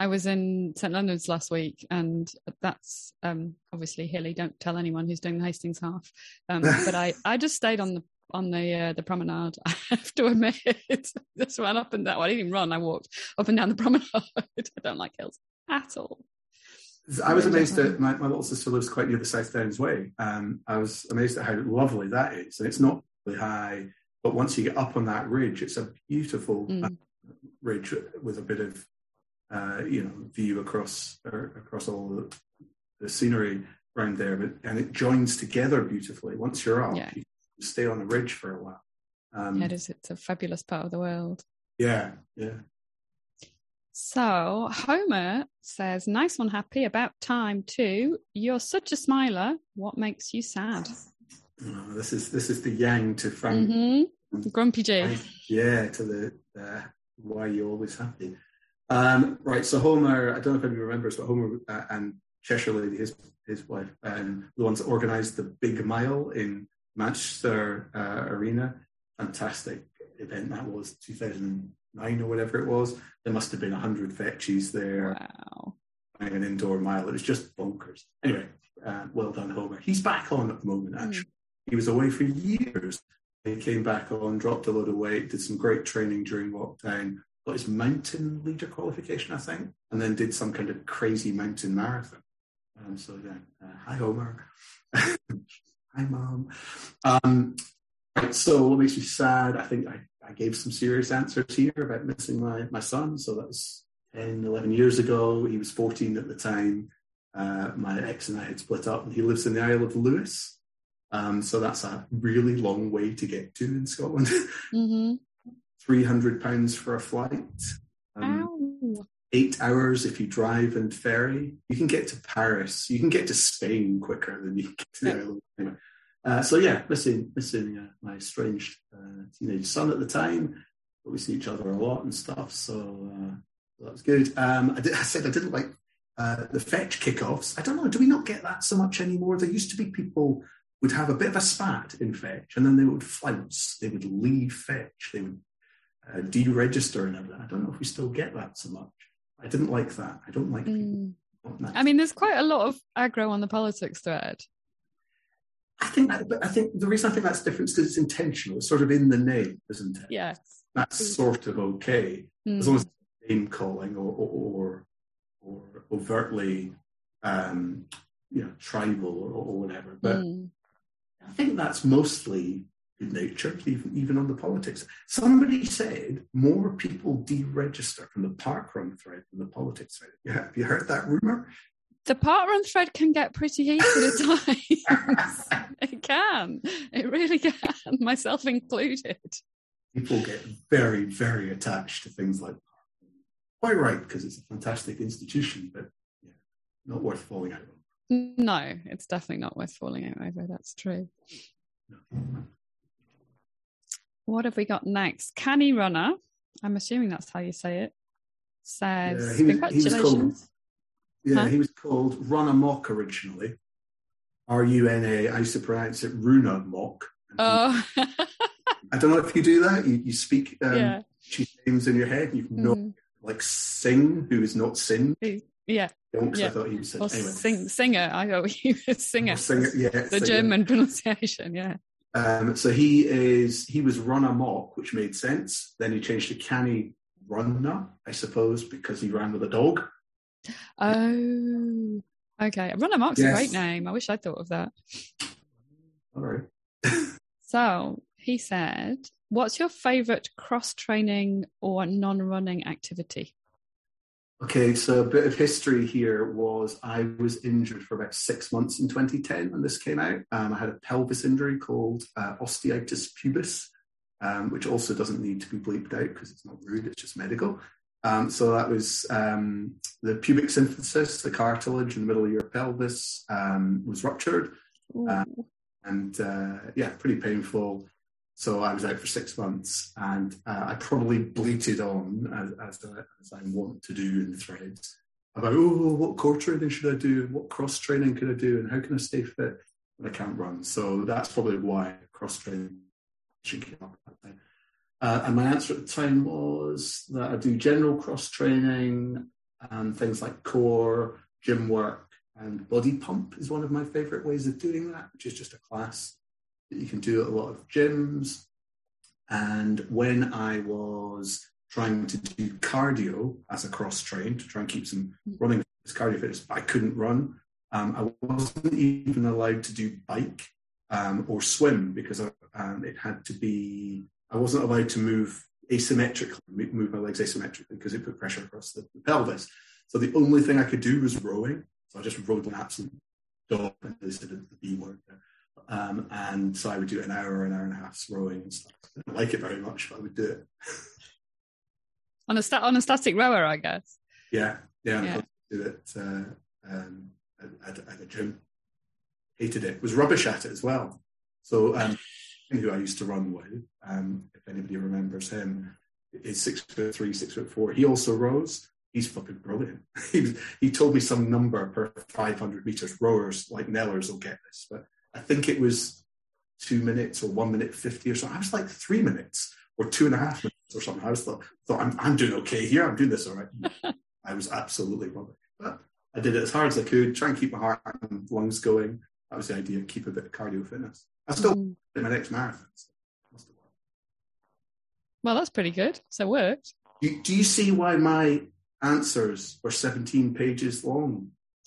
I was in St Leonard's last week, and that's um, obviously hilly. Don't tell anyone who's doing the Hastings half. Um, but I, I just stayed on the on the uh, the promenade. I have to admit, just ran up and down. Well, I didn't even run. I walked up and down the promenade. I don't like hills at all. I was amazed that my, my little sister lives quite near the South Downs Way. Um, I was amazed at how lovely that is. And it's not really high, but once you get up on that ridge, it's a beautiful Mm. Ridge with a bit of, uh, you know, view across uh, across all the, the scenery around there. But and it joins together beautifully. Once you're up, Yeah. you stay on the ridge for a while. Um, Yeah, it is. It's a fabulous part of the world. yeah, yeah. So Homer says, "Nice one, happy. About time too. You're such a smiler. What makes you sad?" Oh, this is this is the yang to Frank. hmm Grumpy. Frank- Yeah, to the uh, why are you always happy? Um, right, so Homer, I don't know if anybody remembers, but Homer uh, and Cheshire Lady, his his wife, um, the ones that organised the Big Mile in Manchester uh, Arena. Fantastic event that was, 2009 or whatever it was. There must have been 100 fetches there. Wow. An indoor mile. It was just bonkers. Anyway, uh, well done, Homer. He's back on at the moment, actually. Mm. He was away for years. He came back on, dropped a load of weight, did some great training during lockdown, got his mountain leader qualification, I think, and then did some kind of crazy mountain marathon. Um, so yeah, uh, hi Homer, hi mom. Um, so what makes me sad? I think I, I gave some serious answers here about missing my my son. So that was 10, 11 years ago. He was 14 at the time. Uh, my ex and I had split up, and he lives in the Isle of Lewis. Um, so that's a really long way to get to in Scotland. Mm-hmm. Three hundred pounds for a flight. Um, eight hours if you drive and ferry. You can get to Paris. You can get to Spain quicker than you get to the island. Anyway. Uh, so yeah, missing missing uh, my estranged uh, teenage son at the time, but we see each other a lot and stuff. So uh, that was good. Um, I, did, I, said I didn't like uh, the fetch kickoffs. I don't know. Do we not get that so much anymore? There used to be people would have a bit of a spat in fetch, and then they would flounce. They would leave fetch. They would uh, deregister and everything. I don't know if we still get that so much. I didn't like that. I don't like mm. I mean, there's quite a lot of aggro on the politics thread. I think that, but I think the reason I think that's different is because it's intentional. It's sort of in the name, isn't it? Yes. That's sort of okay. Mm. As long as name calling or, or, or, overtly, um, you know, tribal or, or whatever. But mm. I think that's mostly good natured, even, even on the politics. Somebody said more people deregister from the parkrun thread than the politics thread. Yeah, have you heard that rumor? The parkrun thread can get pretty heated at times. it can. It really can, myself included. People get very, very attached to things like parkrun. quite right because it's a fantastic institution, but yeah, not worth falling out over. No, it's definitely not worth falling over. That's true. What have we got next? Canny Runner. I'm assuming that's how you say it. Says yeah, he was, congratulations. He was called, yeah, huh? he was called Run Amok originally. R U N A. I used to pronounce it Runa Mock. Oh. I don't know if you do that. You, you speak um, yeah. names in your head. You know, mm. like Sing, who is not Sin. Yeah. Yeah. I thought he was or anyway. sing, singer. I thought he was singer. singer yeah, the singer. German pronunciation. Yeah. Um, so he is he was run amok, which made sense. Then he changed to Canny Runner, I suppose, because he ran with a dog. Oh, okay. Run amok's yes. a great name. I wish I'd thought of that. All right. so he said, "What's your favourite cross training or non running activity?" Okay, so a bit of history here was I was injured for about six months in 2010 when this came out. Um, I had a pelvis injury called uh, osteitis pubis, um, which also doesn't need to be bleeped out because it's not rude, it's just medical. Um, so that was um, the pubic symphysis, the cartilage in the middle of your pelvis um, was ruptured. Uh, and uh, yeah, pretty painful. So I was out for six months, and uh, I probably bleated on as, as, as, I want to do in threads about oh, what core training should I do, what cross training could I do, and how can I stay fit when I can't run. So that's probably why cross training came up at that. Uh, and my answer at the time was that I do general cross training and things like core, gym work, and body pump is one of my favorite ways of doing that, which is just a class you can do at a lot of gyms. And when I was trying to do cardio as a cross train to try and keep some running cardio fitness, I couldn't run. Um, I wasn't even allowed to do bike um, or swim because um, it had to be. I wasn't allowed to move asymmetrically, move my legs asymmetrically because it put pressure across the, the pelvis. So the only thing I could do was rowing. So I just rode an absolute dog, they said the B word there. Um, and so I would do an hour, an hour and a half rowing and stuff. I didn't like it very much, but I would do it. on a sta- on a static rower, I guess. Yeah, yeah, yeah. do it uh, um, at, at, a gym. Hated it. Was rubbish at it as well. So, um, who I used to run with, um, if anybody remembers him, is six foot three, six foot four. He also rows. He's fucking brilliant. he, he told me some number per 500 meters. Rowers like Nellers will get this, but I think it was two minutes or one minute 50 or something. I was like three minutes or two and a half minutes or something. I was thought, thought I'm, I'm doing okay here. I'm doing this all right. I was absolutely rubbish. But I did it as hard as I could, try and keep my heart and lungs going. That was the idea, keep a bit of cardio fitness. I still mm. in my next marathon. So well, that's pretty good. So it worked. Do, do you see why my answers were 17 pages long?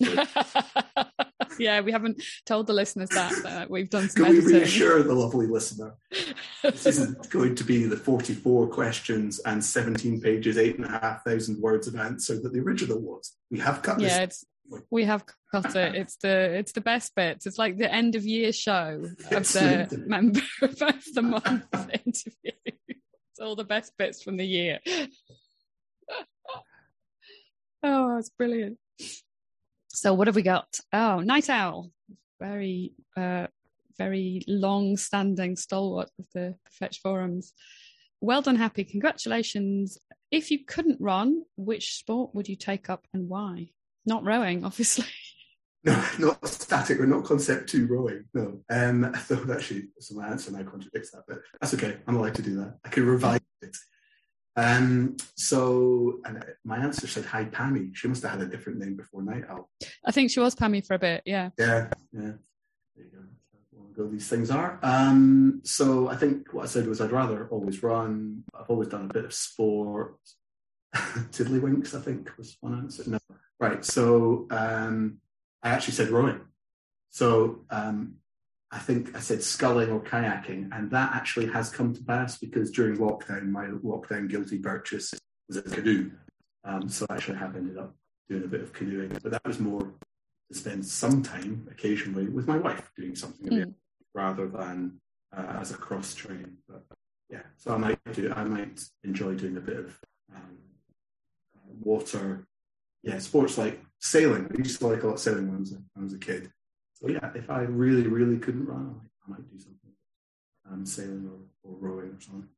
yeah, we haven't told the listeners that, that uh, we've done some Can editing. we reassure the lovely listener? this isn't going to be the 44 questions and 17 pages, eight and a half thousand words of answer that the original was. We have cut yeah, it's we have cut it. It's the it's the best bits. It's like the end of year show of the member of the month interview. It's all the best bits from the year. oh, it's brilliant. So what have we got? Oh, Night Owl. Very uh very long standing stalwart of the Fetch forums. Well done, happy. Congratulations. If you couldn't run, which sport would you take up and why? Not rowing, obviously. No, not static or not concept two rowing. No. Um, thought actually, so my answer now contradicts that, but that's okay. I'm allowed to do that. I can revise it. Um, so, and my answer said hi, Pammy. She must have had a different name before Night Owl. I think she was Pammy for a bit. Yeah. Yeah. Yeah. There you go. these things are. Um, so I think what I said was I'd rather always run. I've always done a bit of sport. Tiddlywinks, I think, was one answer. No, right. So um, I actually said rowing. So um, I think I said sculling or kayaking, and that actually has come to pass because during lockdown, my lockdown guilty purchase was a canoe. Um, so I actually have ended up doing a bit of canoeing, but that was more to spend some time occasionally with my wife doing something mm. rather than uh, as a cross training. But yeah, so I might do. I might enjoy doing a bit of um, water yeah, sports like sailing. I used to like a lot of sailing when I was a, when I was a kid. So yeah, if I really, really couldn't run, I might do something, um, sailing or, or rowing or something.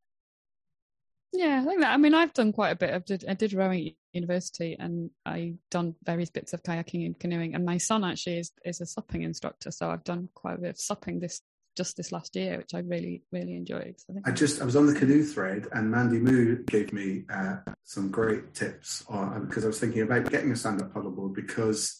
Yeah, I think that. I mean, I've done quite a bit. I did, I did rowing at university, and I done various bits of kayaking and canoeing. And my son actually is is a supping instructor, so I've done quite a bit of supping this just this last year, which I really, really enjoyed. So I, I, just, I was on the canoe thread and Mandy Moo gave me uh, some great tips on, because I was thinking about getting a stand-up paddleboard because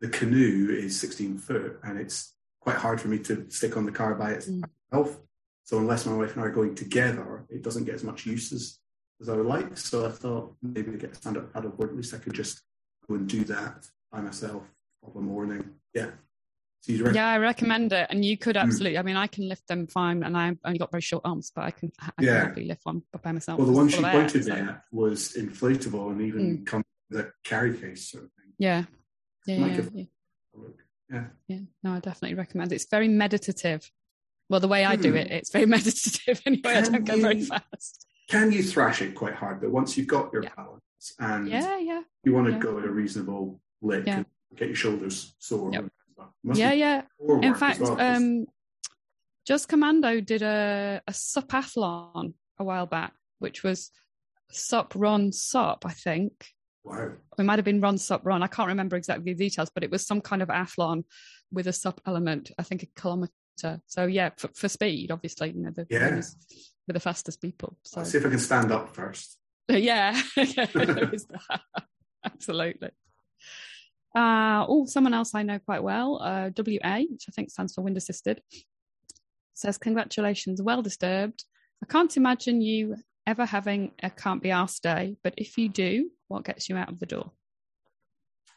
the canoe is 16 foot and it's quite hard for me to stick on the car by itself. Mm. So unless my wife and I are going together, it doesn't get as much use as, as I would like. So I thought maybe to get a stand-up paddleboard, at least I could just go and do that by myself of a morning. Yeah, so yeah, I recommend it, and you could hmm. absolutely. Mm. I mean, I can lift them fine, and I've only got very short arms, but I can, I yeah. can lift one by myself. Well, the one she pointed me at was inflatable and even mm. come with a carry case sort of thing. Yeah, yeah, yeah, yeah. yeah. Yeah, no, I definitely recommend it. It's very meditative. Well, the way I do hmm. it, it's very meditative anyway. Can I don't go very fast. Can you thrash it quite hard? But once you've got your yeah. balance and yeah, yeah, you want to go at a reasonable lick and get your shoulders sore. Yep. Yeah, yeah. In fact, well, um, Just Commando did a, a supathlon a while back, which was sup run sup, I think. Wow. It might have been run sup run. I can't remember exactly the details, but it was some kind of athlon with a sup element. I think a kilometer. So yeah, for, for speed, obviously, you know, the yeah. with the fastest people. So I'll see if I can stand up first. yeah, yeah Absolutely. Uh, oh, someone else I know quite well, uh, WA, which I think stands for Wind Assisted, says, Congratulations, well disturbed. I can't imagine you ever having a can't be asked day, but if you do, what gets you out of the door?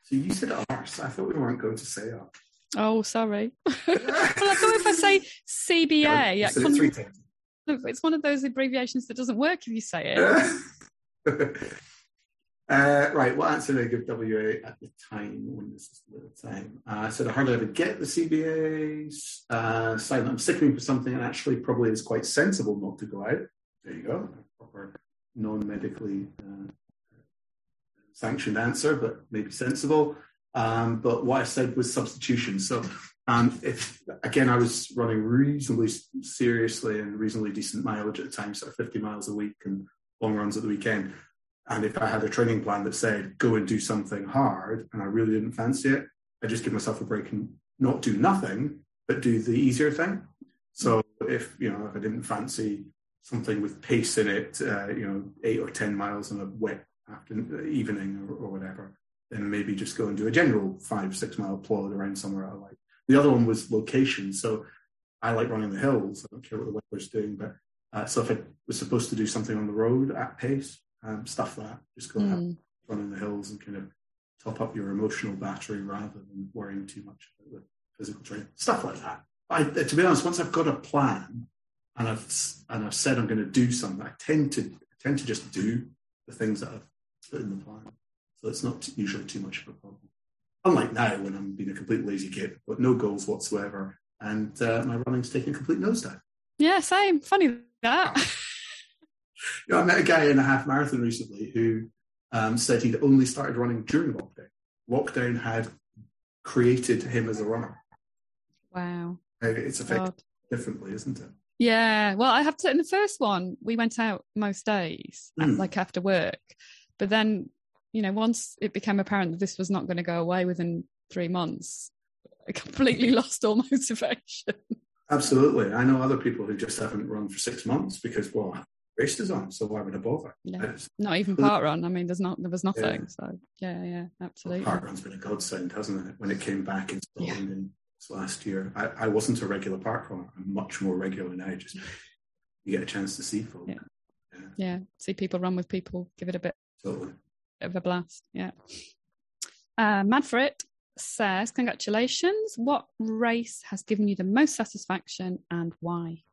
So you said arse. I thought we weren't going to say arse. Oh, sorry. well, I thought if I say CBA, yeah, con- it's one of those abbreviations that doesn't work if you say it. Uh, right, what answer did I give WA at the time? When this is the time? Uh, I said I hardly ever get the CBA. Uh, saying I'm sickening for something and actually probably is quite sensible not to go out. There you go, proper non-medically uh, sanctioned answer, but maybe sensible. Um, but what I said was substitution. So um, if again I was running reasonably seriously and reasonably decent mileage at the time, so 50 miles a week and long runs at the weekend. And if I had a training plan that said go and do something hard, and I really didn't fancy it, I just give myself a break and not do nothing, but do the easier thing. So if you know if I didn't fancy something with pace in it, uh, you know, eight or ten miles on a wet afternoon, evening or, or, whatever, then maybe just go and do a general five six mile plod around somewhere I like. The other one was location. So I like running the hills. I don't care what the weather's doing, but uh, so if I was supposed to do something on the road at pace, um, stuff like that, just go mm. run in the hills and kind of top up your emotional battery rather than worrying too much about the physical training. Stuff like that. I, to be honest, once I've got a plan and I've and I've said I'm going to do something, I tend to I tend to just do the things that I've put in the plan. So it's not usually too much of a problem. Unlike now, when I'm being a complete lazy kid, but no goals whatsoever, and uh, my running's taking a complete nosedive. Yeah, same. Funny that. you know, I met a guy in a half marathon recently who um, said he'd only started running during lockdown. Lockdown had created him as a runner. Wow. It's affected God. differently, isn't it? Yeah. Well, I have to. In the first one, we went out most days, mm. like after work. But then, you know, once it became apparent that this was not going to go away within three months, I completely lost all motivation. Absolutely. I know other people who just haven't run for six months because, well, race is on, so why would I bother? Yeah. Not even parkrun. I mean, there's not there was nothing. Yeah. So yeah, yeah, absolutely. Well, parkrun's been a godsend, hasn't it? When it came back in Scotland yeah. in last year, I, I, wasn't a regular park runner. I'm much more regular now. Just you get a chance to see folk. Yeah. yeah. yeah. See people run with people. Give it a bit, totally. bit of a blast. Yeah. Uh, Mad for it says, Congratulations. What race has given you the most satisfaction and why?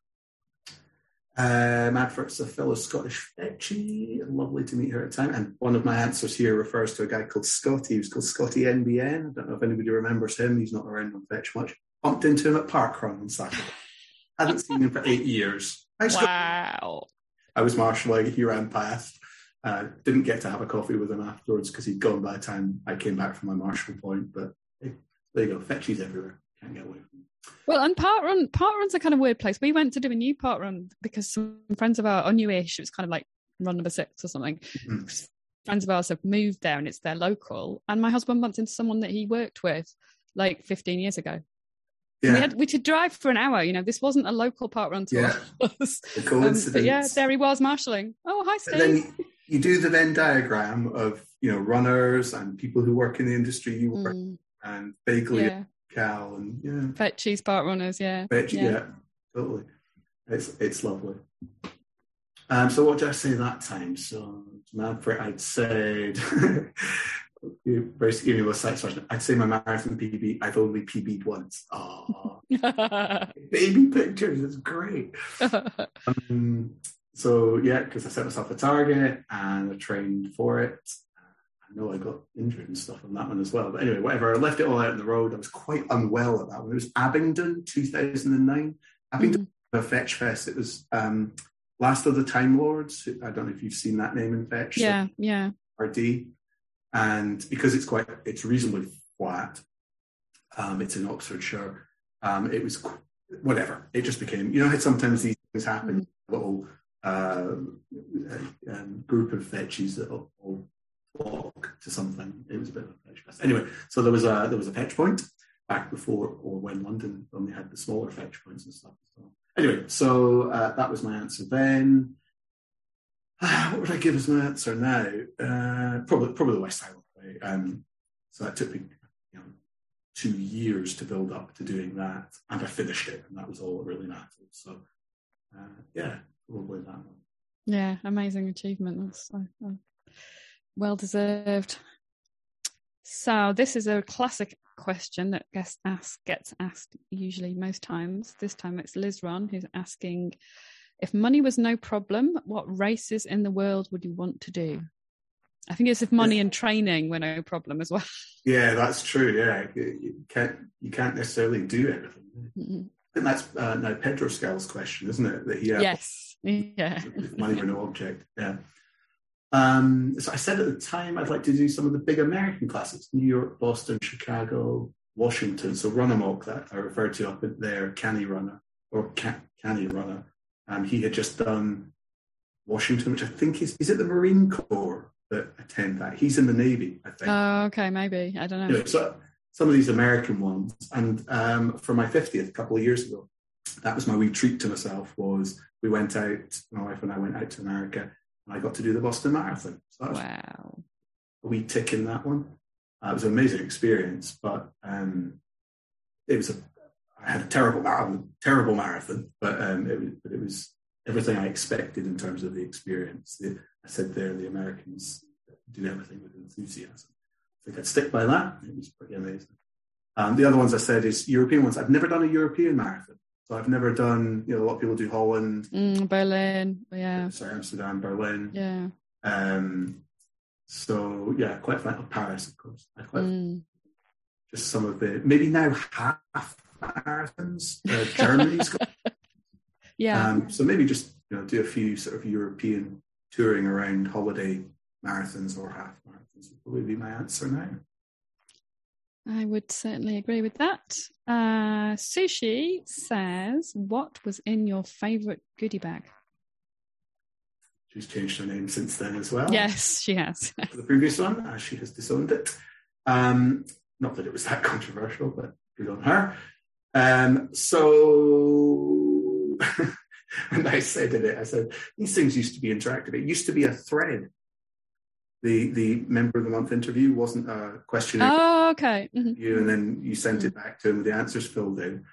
Um, adverts a fellow Scottish fetchie. Lovely to meet her at the time. And one of my answers here refers to a guy called Scotty. He was called Scotty NBN. I don't know if anybody remembers him. He's not around on fetch much. Bumped into him at Parkrun on Saturday. Hadn't seen him for eight years. wow. I was marshalling. He ran past. Uh, didn't get to have a coffee with him afterwards because he'd gone by the time I came back from my marshal point. But hey, there you go. Fetchies everywhere. Can't get away from. Well, and parkrun, part run's a kind of weird place. We went to do a new parkrun because some friends of ours, or newish, it was kind of like run number six or something. Mm-hmm. Friends of ours have moved there and it's their local. And my husband bumped into someone that he worked with like 15 years ago. Yeah. We had we could drive for an hour. You know, this wasn't a local parkrun to yeah. us. Um, but yeah, there he was marshalling. Oh, hi, Steve. then you do the Venn diagram of you know runners and people who work in the industry you work mm. and vaguely yeah. Cal and yeah, Fat cheese parkrunners, yeah, Fetch, yeah. yeah, totally. It's it's lovely. Um, so what did I say that time? So Manfred, I'd said you basically give me a satisfaction. I'd say my marathon PB. I've only PB'd once. Oh, baby pictures. It's great. um, so yeah, because I set myself a target and I trained for it. I know I got injured and stuff on that one as well. But anyway, whatever. I left it all out in the road. I was quite unwell at that one. It was Abingdon, 2009. Abingdon mm-hmm. Fetch Fest. It was um, Last of the Time Lords. I don't know if you've seen that name in Fetch. Yeah, so yeah. RD. And because it's quite, it's reasonably flat. Um, it's in Oxfordshire. Um, it was whatever. It just became, you know, sometimes these things happen. Mm-hmm. Little uh, um, group of fetches that all flock to something. It was a bit of a fetch. Anyway, so there was a there was a fetch point back before or when London only had the smaller fetch points and stuff. So anyway, so uh, that was my answer then. Uh, what would I give as my answer now? Uh, probably probably the West Highland way. Um, so that took me you know, two years to build up to doing that, and I finished it, and that was all that really mattered. So uh, yeah, probably that one. Yeah, amazing achievement. That's uh, well deserved. So this is a classic question that gets asked gets asked usually most times. This time it's Liz Ron who's asking if money was no problem, what races in the world would you want to do? I think it's if money and training were no problem as well. Yeah, that's true. Yeah, you can't you can't necessarily do everything. Mm-hmm. I think that's uh, no Pedro Scal's question, isn't it? That yeah, yes, yeah, if money were no object. Yeah. Um, so I said at the time I'd like to do some of the big American classics: New York, Boston, Chicago, Washington. So Run Amok that I referred to up there, Canny Runner or Can- Canny Runner. Um, he had just done Washington, which I think is is it the Marine Corps that attend that? He's in the Navy, I think. Oh, okay, maybe. I don't know. Know, so some of these American ones, and um, for my fiftieth, a couple of years ago, that was my wee treat to myself. Was we went out, my wife and I went out to America, I got to do the Boston Marathon. So that was Wow. a wee tick in that one. Uh, it was an amazing experience, but um, it was a. I had a terrible marathon, terrible marathon, but um, it was, but it was everything I expected in terms of the experience. The, I said there, the Americans do everything with enthusiasm. I think I'd stick by that. It was pretty amazing. Um, the other ones I said is European ones. I've never done a European marathon, so I've never done. You know, a lot of people do Holland, Mm, Berlin. Yeah. sorry, Amsterdam, Berlin. Yeah. Um, so yeah, quite of Paris, of course. I quite Mm. just some of the maybe now half marathons. Uh, Germany's got, Yeah. um, so maybe just you know do a few sort of European touring around holiday marathons or half marathons would probably be my answer now. I would certainly agree with that. Uh, Sushi says, What was in your favourite goodie bag? She's changed her name since then as well. Yes, she has. For the previous one, as she has disowned it. Um, not that it was that controversial, but good on her. Um, so, and I said in it, I said, these things used to be interactive. It used to be a thread. The the member of the month interview wasn't a question oh, okay. Mhm. you, and then you sent it back to him with the answers filled in.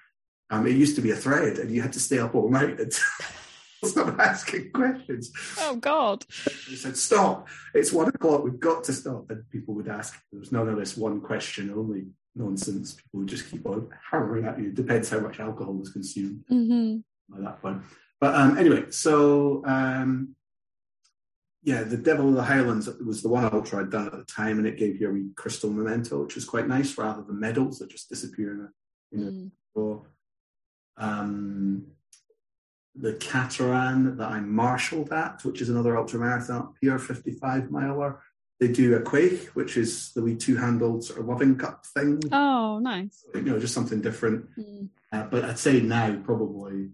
Um, it used to be a thread, and you had to stay up all night and stop asking questions. Oh, God. He said, "Stop! It's one o'clock. We've got to stop." And people would ask. There was none of this one question only nonsense. People would just keep on hammering at you. Depends how much alcohol was consumed hmm by that point. But um, anyway, so um, yeah, the Devil of the Highlands was the one ultra I'd done at the time, and it gave you a wee crystal memento, which was quite nice, rather than medals that just disappear in a in a Mm. Um, the Cateran that I marshalled at, which is another ultra marathon up here, 55 miler. They do a quaich, which is the wee two-handled sort of loving cup thing. Oh, nice. You know, just something different. Mm. Uh, but I'd say now, probably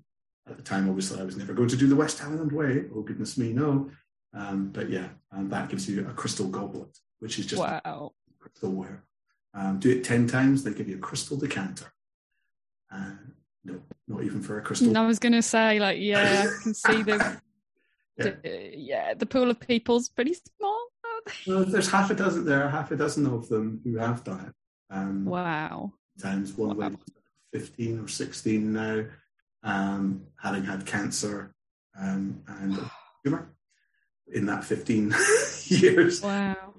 at the time, obviously, I was never going to do the West Highland Way. Oh, goodness me, no. Um, but yeah, and that gives you a crystal goblet, which is just Wow. crystalware. Um, do it 10 times, they give you a crystal decanter. Uh, no, not even for a crystal. And I was going to say, like, yeah, I can see the, Yeah. the- yeah, the pool of people's pretty small. Well, there's half a dozen, there are half a dozen of them who have done it. Um, Wow. times one Wow. way 15 or 16 now, um, having had cancer um, and tumor in that 15 years. Wow.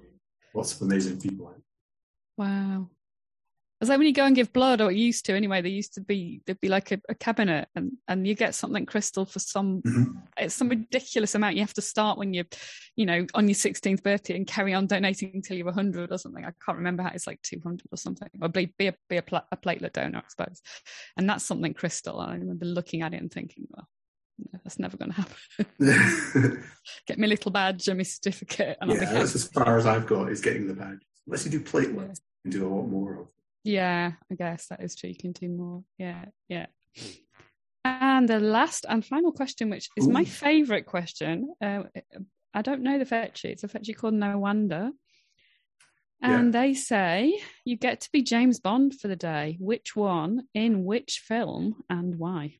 Lots of amazing people. Wow. It's like when you go and give blood, or it used to anyway, there used to be, there'd be like a, a cabinet and, and you get something crystal for some, Mhm. it's some ridiculous amount. You have to start when you're, you know, on your 16th birthday and carry on donating until you're 100 or something. I can't remember how it's like 200 or something, or be, be, a, be a, pla- a platelet donor, I suppose. And that's something crystal. I remember looking at it and thinking, well, no, that's never going to happen. Get my little badge and my certificate, and yeah, that's as far as I've got is getting the badge. Unless you do platelets, Yeah. you can do a lot more of. Yeah, I guess that is true. You can do more. Yeah, yeah. And the last and final question, which is my favourite question. Uh, I don't know the fetchy. It's a fetchy called No Wonder. And they say you get to be James Bond for the day. Which one, in which film, and why?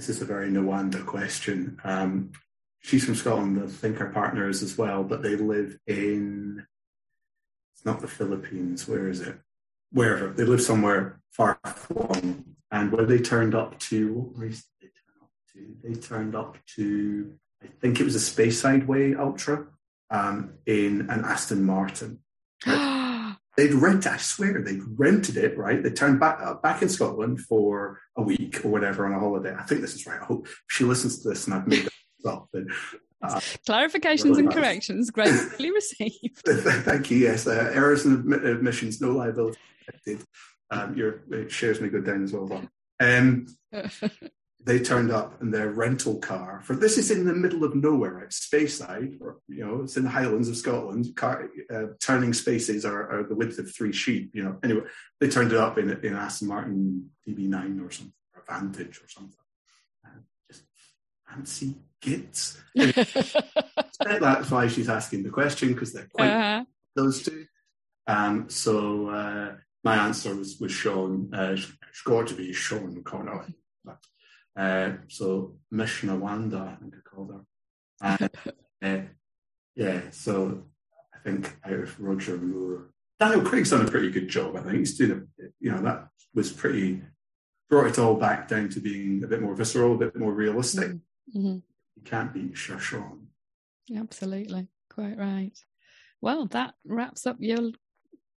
This is a very Nawanda question. Um, she's from Scotland. I think her partner is as well, but they live in. It's not the Philippines. Where is it? Wherever they live somewhere far flung. And where they turned up to what race did they turn up to? They turned up to I think it was a Speyside Way Ultra um, in an Aston Martin. They'd rent, I swear, they'd rented it, right? They turned back uh, back in Scotland for a week or whatever on a holiday. I think this is right. I hope she listens to this and I've made up. Then, uh, Clarifications Really and nice. corrections gratefully received. thank you. Yes, uh, errors and admissions, no liability. Um, your it shares may go down as well. Um, they turned up in their rental car for this is in the middle of nowhere, right? Speyside, or you know, it's in the Highlands of Scotland. Car, uh, turning spaces are, are the width of three sheep. You know, anyway, they turned it up in in Aston Martin DB9 or something, or Vantage or something. Uh, just fancy gits. That's why she's asking the question because they're quite Uh-huh. those two. Um, so uh, my answer was was Sean. Uh, it's got to be Sean Connery. Uh, so Mishna Wanda, I think I called her. And, uh, yeah, so I think out of Roger Moore, Daniel Craig's done a pretty good job. I think he's doing a, you know, that was pretty brought it all back down to being a bit more visceral, a bit more realistic. Mhm. You can't beat Sean. Absolutely. Quite right. Well, that wraps up your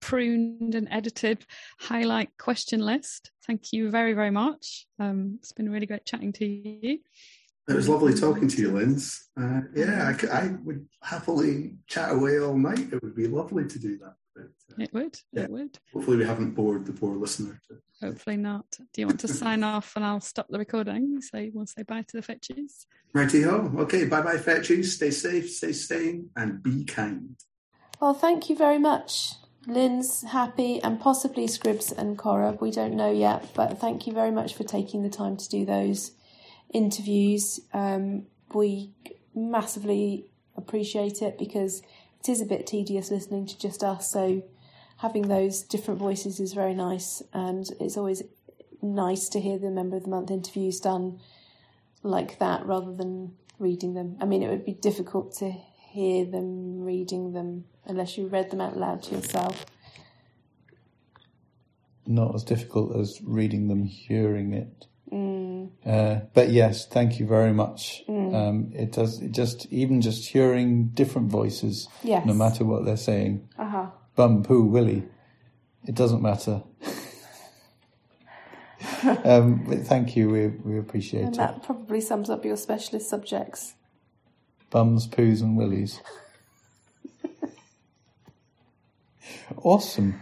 pruned and edited highlight question list. Thank you very, very much. Um, it's been really great chatting to you. It was lovely talking to you, Linz. Uh, yeah, I, I would happily chat away all night. It would be lovely to do that. But, uh, It would. Yeah. It would. hopefully, we haven't bored the poor listener. To... Hopefully not. Do you want to sign off and I'll stop the recording? So we'll say bye to the fetches. Righty ho. Okay, bye bye, fetchies. Stay safe, stay sane, and be kind. Well, thank you very much, Lynn's happy and possibly Scribs and Cora. We don't know yet, but thank you very much for taking the time to do those interviews. Um, we massively appreciate it because it is a bit tedious listening to just us. So having those different voices is very nice, and it's always nice to hear the member of the month interviews done like that rather than reading them. I mean, it would be difficult to hear them reading them unless you read them out loud to yourself. Not as difficult as reading them, hearing it. Mm, Uh, but yes, thank you very much. Um, it does it just even just hearing different voices, yes. no matter what they're saying. Uh huh. Bum, poo, willy. It doesn't matter. um, but thank you. We we appreciate And it. that probably sums up your specialist subjects. Bums, poos, and willies. awesome.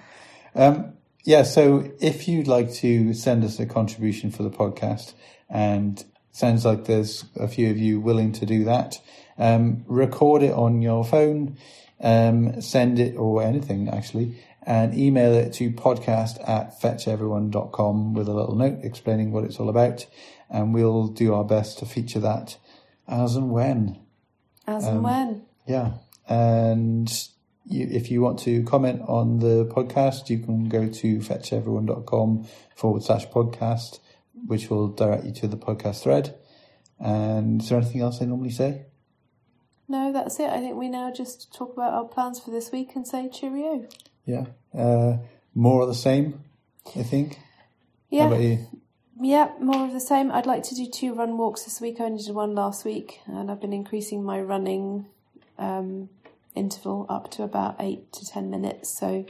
Um, yeah, so if you'd like to send us a contribution for the podcast, and sounds like there's a few of you willing to do that, um, record it on your phone, um, send it or anything actually, and email it to podcast at fetcheveryone.com with a little note explaining what it's all about, and we'll do our best to feature that as and when. As Um, and when. Yeah. And you, if you want to comment on the podcast, you can go to fetcheveryone.com forward slash podcast, which will direct you to the podcast thread. And is there anything else I normally say? No, that's it. I think we now just talk about our plans for this week and say cheerio. Yeah. Uh, more of the same, I think. How about Yeah, you? Yeah, more of the same. I'd like to do two run walks this week. I only did one last week, and I've been increasing my running um, interval up to about eight to ten minutes. So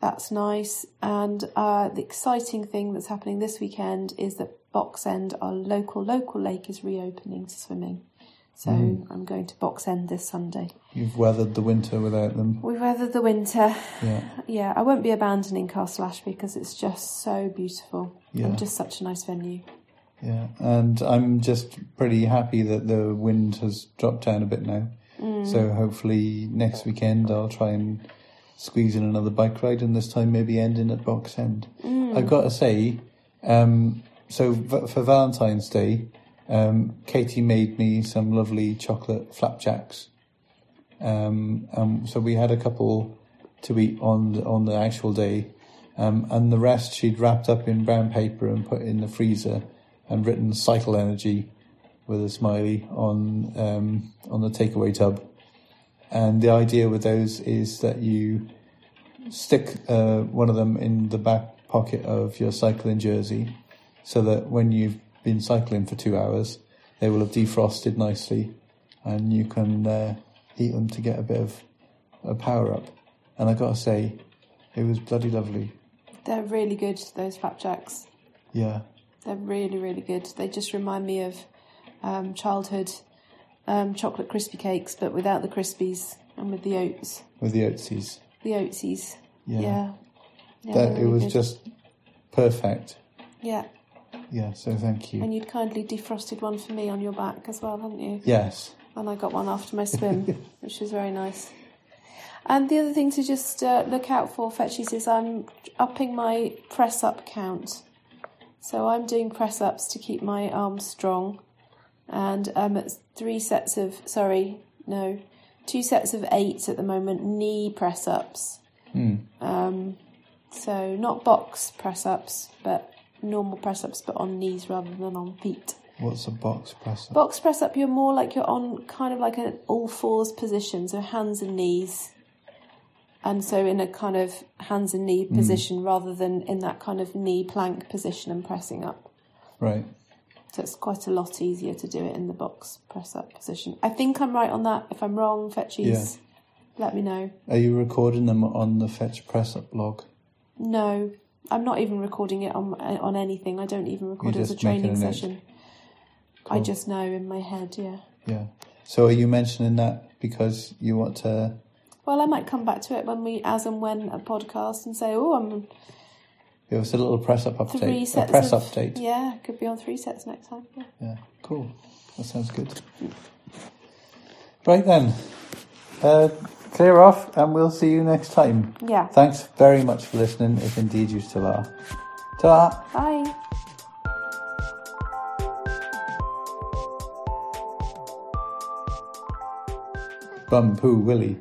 that's nice. And uh, the exciting thing that's happening this weekend is that Box End, our local local lake, is reopening to swimming. So hmm. I'm going to Box End this Sunday. You've weathered the winter without them. We've weathered the winter. Yeah. Yeah, I won't be abandoning Castle Ashby because it's just so beautiful Yeah. and just such a nice venue. Yeah. And I'm just pretty happy that the wind has dropped down a bit now. Hmm. So hopefully next weekend I'll try and squeeze in another bike ride and this time maybe ending at Box End. Hmm. I've got to say, um, so v- for Valentine's Day, um, Katie made me some lovely chocolate flapjacks. Um, um, so we had a couple to eat on the, on the actual day, um, and the rest she'd wrapped up in brown paper and put in the freezer and written "Cycle Energy" with a smiley on um, on the takeaway tub. And the idea with those is that you stick uh, one of them in the back pocket of your cycling jersey, so that when you've been cycling for two hours, they will have defrosted nicely, and you can uh, eat them to get a bit of a power up. And I got to say, it was bloody lovely. They're really good, those flapjacks. Yeah, They're really, really good. They just remind me of um, childhood um, chocolate crispy cakes, but without the crispies and with the oats, with the oatsies. the oatsies. Yeah, Yeah. Yeah, that they're it was good. just perfect. Yeah, Yeah, so thank you. and you'd kindly defrosted one for me on your back as well, hadn't you? Yes. and I got one after my swim, which was very nice. And the other thing to just uh, look out for, Fetchies, is I'm upping my press up count. So I'm doing press ups to keep my arms strong. and I'm at three sets of sorry, no, two sets of eight at the moment knee press ups. Um, so not box press ups, but normal press ups, but on knees rather than on feet. What's a box press up? Box press up, you're more like you're on kind of like an all fours position, so hands and knees. And so in a kind of hands and knee mm. position rather than in that kind of knee plank position and pressing up. Right. So it's quite a lot easier to do it in the box press up position. I think I'm right on that. If I'm wrong, Fetchies, let me know. Are you recording them on the Fetch Press Up blog? No, I'm not even recording it on on anything. I don't even record it as a training a session. I just know in my head, yeah. Yeah. So are you mentioning that because you want to? Well, I might come back to it when we, as and when, a podcast and say, oh, I'm Give us a little press up three update. A sets press of, update. Yeah, could be on three sets next time. Yeah. Yeah, cool. That sounds good. Right then, uh, clear off, and we'll see you next time. Yeah. Thanks very much for listening, if indeed you still are. Ta! Bye. Bum poo willy.